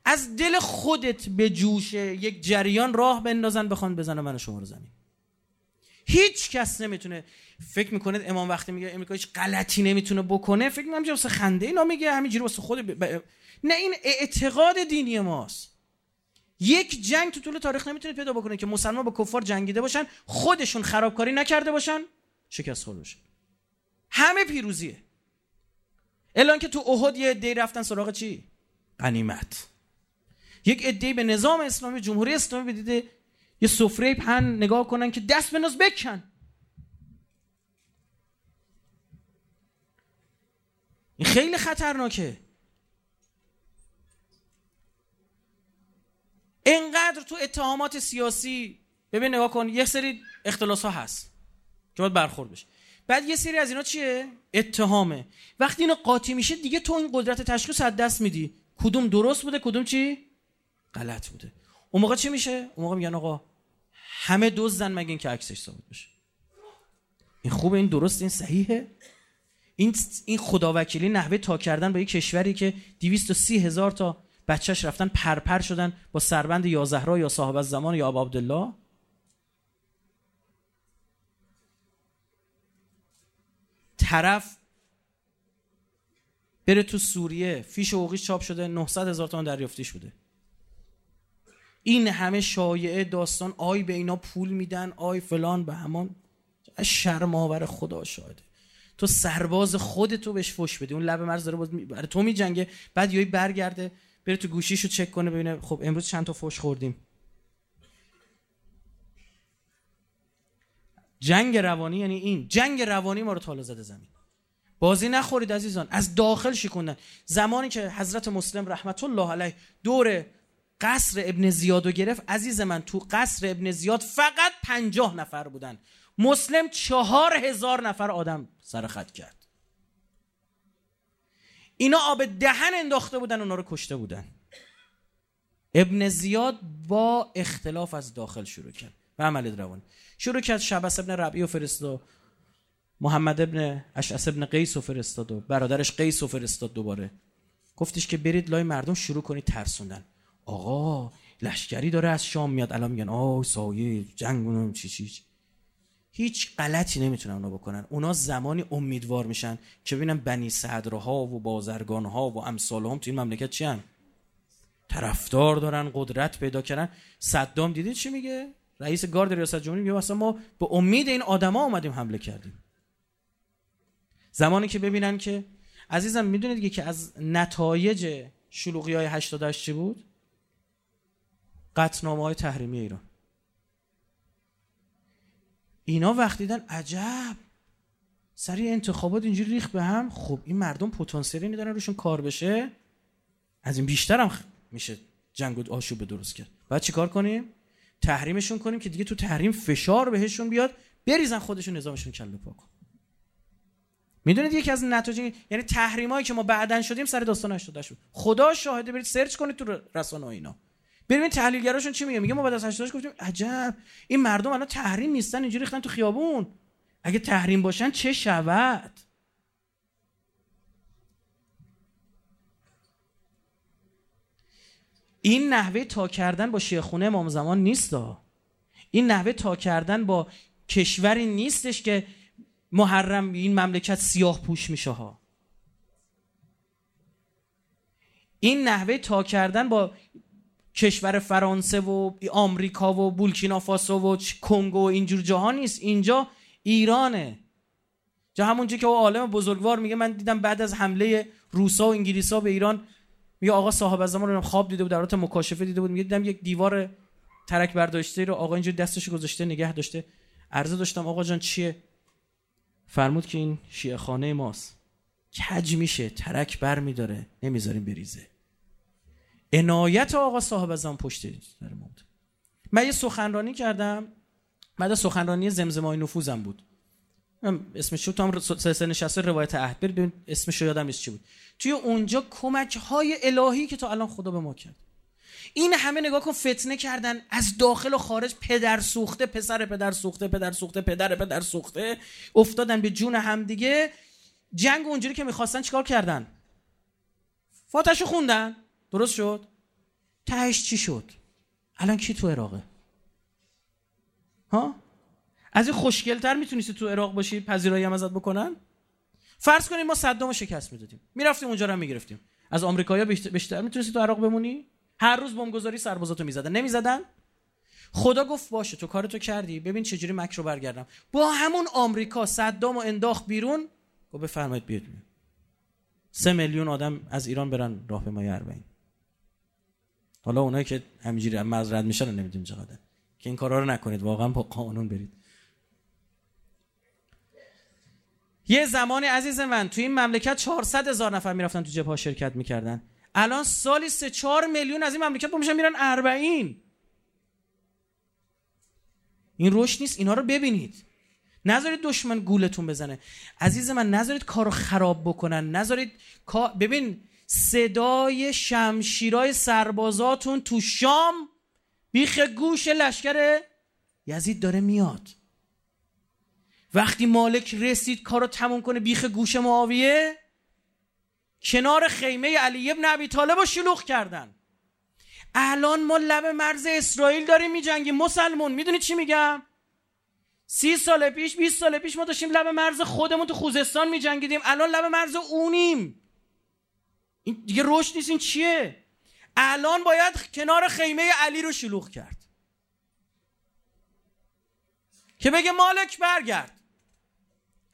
از دل خودت به جوش یک جریان راه بندازن بخوان بزنه من شما رو زمین. هیچ کس نمی‌تونه. فکر می‌کنه امام وقتی میگه امریکا هیچ غلطی نمی‌تونه بکنه؟ فکر می‌کنم واسه خنده اینا میگه همینجوری واسه خود ب... نه این اعتقاد دینی ماست. یک جنگ تو طول تاریخ نمی‌تونه پیدا بکنه که مسلمان با کفار جنگیده باشن خودشون خرابکاری نکرده باشن شکست خورده باشن. همه پیروزیه. الان که تو احد یه عده‌ای رفتن سراغ چی؟ غنیمت. یک عده‌ای به نظام اسلامی جمهوری اسلامی بدیده یه سفره پن نگاه کنن که دست بناز بکن. این خیلی خطرناکه. انقدر تو اتهامات سیاسی ببین نگاه کن یک سری اختلاس ها هست که باید برخورد بشه. بعد یه سری از اینا چیه؟ اتهامه. وقتی اینو قاطی میشه دیگه تو این قدرت تشخیص از دست میدی. کدوم درست بوده کدوم چی؟ غلط بوده. اون موقع چی میشه؟ اون موقع میگن آقا همه دزدن مگه اینکه عکسش ثابت بشه. این خوبه این درست این صحیحه. این این خداوکیلی نحوه تا کردن با یک کشوری که 230 هزار تا بچهش رفتن پرپر شدن با سربند یا زهرا یا صاحب زمان یا ابا عبدالله. طرف بره تو سوریه فیش حقوقی چاپ شده 900 هزار تومان دریافتیش بوده. این همه شایعه داستان آی به اینا پول میدن آی فلان به همان. شرم آور خدا شاهده. تو سرباز خودتو بهش فش بدی. اون لب مرز داره باز برای تو میجنگه. بعد یهو برگرده بره تو گوشیشو چک کنه ببینه خب امروز چند تا فش خوردیم. جنگ روانی یعنی این. جنگ روانی ما رو تالا زده زمین. بازی نخورید عزیزان. از داخل شکوندن. زمانی که حضرت مسلم رحمت الله علیه دور قصر ابن زیاد رو گرفت. عزیز من تو قصر ابن زیاد فقط پنجاه نفر بودن. مسلم چهار هزار نفر آدم سر خط کرد. اینا آب دهن انداخته بودن اونا رو کشته بودن. ابن زیاد با اختلاف از داخل شروع کرد. به عمل روانی شروع کرد شبس ابن ربیع و فرستاد. محمد ابن اشعث ابن قیس و فرستاد و برادرش قیس و فرستاد دوباره. گفتش که برید لای مردم شروع کنید ترسوندن. آقا لشکری داره از شام میاد. الان میگن آه سایه جنگ چی چی. هیچ غلطی نمی‌تونن اونا بکنن. اونا زمانی امیدوار میشن که ببینن بنی صدرها و بازرگانها و امثال هم تو این مملکت چی هن؟ طرفدار دارن قدرت پیدا کردن. صدام دیدید چی میگه؟ رئیس گارد ریاست جمهوری میگه اصلا ما به امید این آدما اومدیم حمله کردیم. زمانی که ببینن که عزیزم می‌دونید که از نتایج شلوغی های 88 چی بود؟ قطنامه های تحریمی ایران. اینا وقتی دیدن عجب. سری انتخابات اینجوری ریخ به هم. خب این مردم پتانسیلی دارن روشون کار بشه. از این بیشتر هم میشه جنگ و آشوب درست کرد. بعد چیکار کنیم؟ تحریمشون کنیم که دیگه تو تحریم فشار بهشون بیاد بریزن خودشون نظامشون کله پاک. می‌دونید یکی از نتایج یعنی تحریمایی که ما بعدن شدیم سر داستان 88 شد خدا شاهده برید سرچ کنید تو رسانه اینا. ببین تحلیلگراشون چی میگه؟ میگه ما بعد از 88 گفتیم عجب. این مردم الان تحریم نیستن اینجوری ریختن تو خیابون. اگه تحریم باشن چه شود؟ این نحوه تا کردن با شیخونه امام زمان نیست این نحوه تا کردن با کشوری نیستش که محرم این مملکت سیاه پوش میشه ها. این نحوه تا کردن با کشور فرانسه و آمریکا و بولکینافاسو و کنگو و اینجور جاها نیست. اینجا ایرانه. جا همونجا که او عالم بزرگوار میگه من دیدم بعد از حمله روسا و انگلیسا به ایران میگه آقا صاحب از زمان خواب دیده بود در مکاشفه دیده بود. میگه دیدم یک دیوار ترک برداشته رو آقا اینجا دستش گذاشته نگه داشته. عرضه داشتم آقا جان چیه؟ فرمود که این شیعه خانه ماست. کج میشه؟ ترک بر میداره نمی‌ذاریم بریزه. عنایت آقا صاحب ازم پشت در بود من یه سخنرانی کردم. بعد سخنرانی زمزمای نفوذم بود. اسمش تو هم سلسله نشسته روایت عهد. ببین اسمش یادم نیست چی بود. توی اونجا کمک های الهی که تا الان خدا به ما کرد. این همه نگاه کن فتنه کردن. از داخل و خارج پدر سوخته پسر پدر سوخته پدر سوخته پدر پدر سوخته. افتادن به جون همدیگه جنگ اونجوری که می‌خواستن چیکار کردن؟ فاتحشو خوندن. درست شد؟ تهش چی شد؟ الان کی تو عراقه؟ ها؟ از این خوشگلتر می‌تونستی تو عراق باشی پذیرایی هم ازت بکنن؟ فرض کنیم ما صدام شکست می‌دادیم. می‌رفتیم اونجا رو می‌گرفتیم. از آمریکایا بیشتر می‌تونستی تو عراق بمونی؟ هر روز بمبگذاری سربازاتو می‌زدن. نمی‌زدن؟ خدا گفت باشه تو کارتو کردی. ببین چجوری مکر رو برگردم. با همون آمریکا صدام و انداخت بیرون. گفت بفرمایید بیاد سه میلیون آدم از ایران برن راه مای اربعین. حالا اونایی که همینجوری مرز رد میشن نمی‌دونیم چقدر که این کارا رو نکنید واقعا با قانون برید. یه زمانی عزیز من توی این مملکت 400 هزار نفر می‌رفتن تو جبهه شرکت می‌کردن. الان سالی 3 4 میلیون از این مملکت میشن میرن 40 این رشد نیست اینا رو ببینید. نذارید دشمن گولتون بزنه. عزیز من نذارید کارو خراب بکنن. نذارید ببین صدای شمشیرای سربازاتون تو شام بیخ گوش لشکر یزید داره میاد. وقتی مالک رسید کارو تموم کنه بیخ گوش معاویه کنار خیمه علی ابن ابی طالب رو شلوغ کردن. الان ما لب مرز اسرائیل داریم میجنگیم مسلمون. می‌دونی چی میگم؟ سی سال پیش 20 سال پیش ما داشتیم لب مرز خودمون تو خوزستان میجنگیدیم. الان لب مرز اونیم. این دیگه رشد نیست این چیه؟ الان باید کنار خیمه علی رو شلوغ کرد. که بگه مالک برگرد.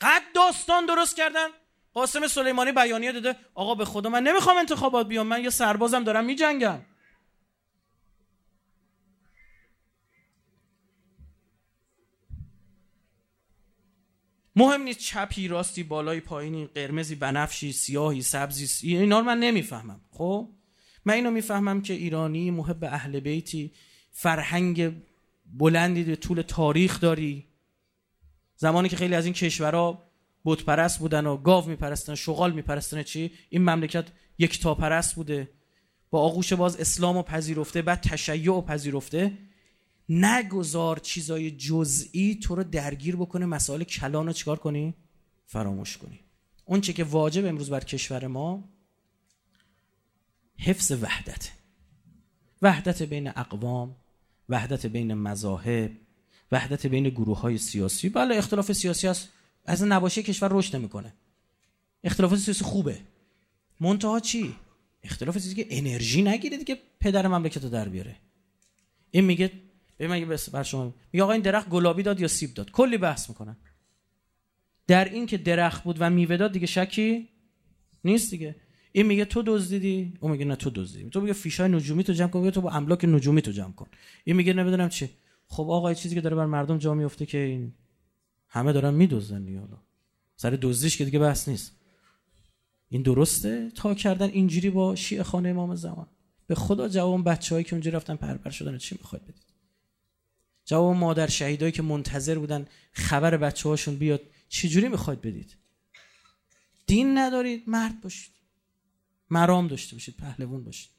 قد داستان درست کردن. قاسم سلیمانی بیانیه داده. آقا به خدا من نمی‌خوام انتخابات بیام. من یه سربازم دارم میجنگم. مهم نیست چپی راستی بالای پایینی قرمزی بنفشی سیاهی سبزی اینا رو من نمی‌فهمم. خب؟ من اینو می‌فهمم که ایرانی محب اهل بیتی فرهنگ بلندی به طول تاریخ داری. زمانی که خیلی از این کشورها بت پرست بودن و گاو میپرستن شغال میپرستن چی؟ این مملکت یک تا پرست بوده. با آغوش باز اسلام و پذیرفته بعد تشیع و پذیرفته. نگذار چیزای جزئی تو رو درگیر بکنه مسائل کلان رو چیکار کنی؟ فراموش کنی. اون چه که واجب امروز بر کشور ما حفظ وحدت. وحدت بین اقوام وحدت بین مذاهب وحدت بین گروه های سیاسی. بله اختلاف سیاسی هست از نباشه کشور رشد نمی‌کنه. اختلاف سیاسی خوبه. منتها چی؟ اختلاف سیاسی که انرژی نگیره دیگه پدر مملکت رو در بیاره. این میگه به من بر شما میگه آقا این درخت گلابی داد یا سیب داد؟ کلی بحث می‌کنن در این که درخت بود و میوه داد دیگه شکی نیست دیگه. این میگه تو دزدیدی؟ اون میگه نه تو دزدیدی تو میگه فیشای نجومی تو جمع کن. تو با املاک نجومی تو جمع کن. این میگه نمی‌دونم چی. خب آقا چیزی که داره بر مردم جا میفته که این همه دارن میدزدن دیگه حالا. سر دزدیش که دیگه بحث نیست. این درسته؟ تا کردن اینجوری با شیعه خانه امام زمان. به خدا جواب بچه‌هایی که اونجا رفتن پرپر شدن چی می‌خواد بدید؟ جواب مادر شهیدایی که منتظر بودن خبر بچه هاشون بیاد چجوری می‌خواید بدید؟ دین ندارید مرد باشید. مرام داشته باشید پهلوون باشید.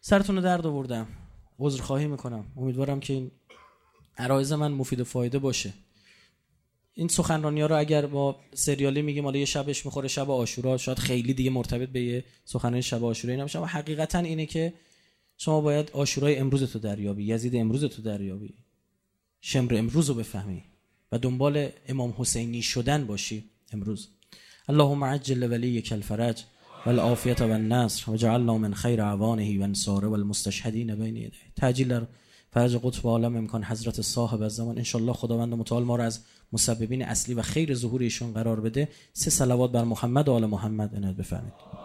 سرتون رو درد آوردم. عذر خواهی می‌کنم. امیدوارم که این عرایز من مفید و فایده باشه. این سخنرانی ها رو اگر با سریالی میگیم حالا یه شبش می‌خوره شب آشورا شاید خیلی دیگه مرتبط به یه سخنرانی شب آشورا نمیشه اما حقیقتا اینه که شما باید آشورای امروز تو دریابی یزید امروز تو دریابی. شمر امروز رو بفهمی و دنبال امام حسینی شدن باشی امروز. اللهم عجل ولیک الفرج والعافیت و النصر و جعلنا من خیر عوانه و انصاره و المستشهدین بین یده تعجیل فرج قطب عالم امکان حضرت صاحب از زمان. انشالله خداوند متعال ما را از مسببین اصلی و خیر ظهور ایشون قرار بده. سه صلوات بر محمد و آل محمد انت بفرمید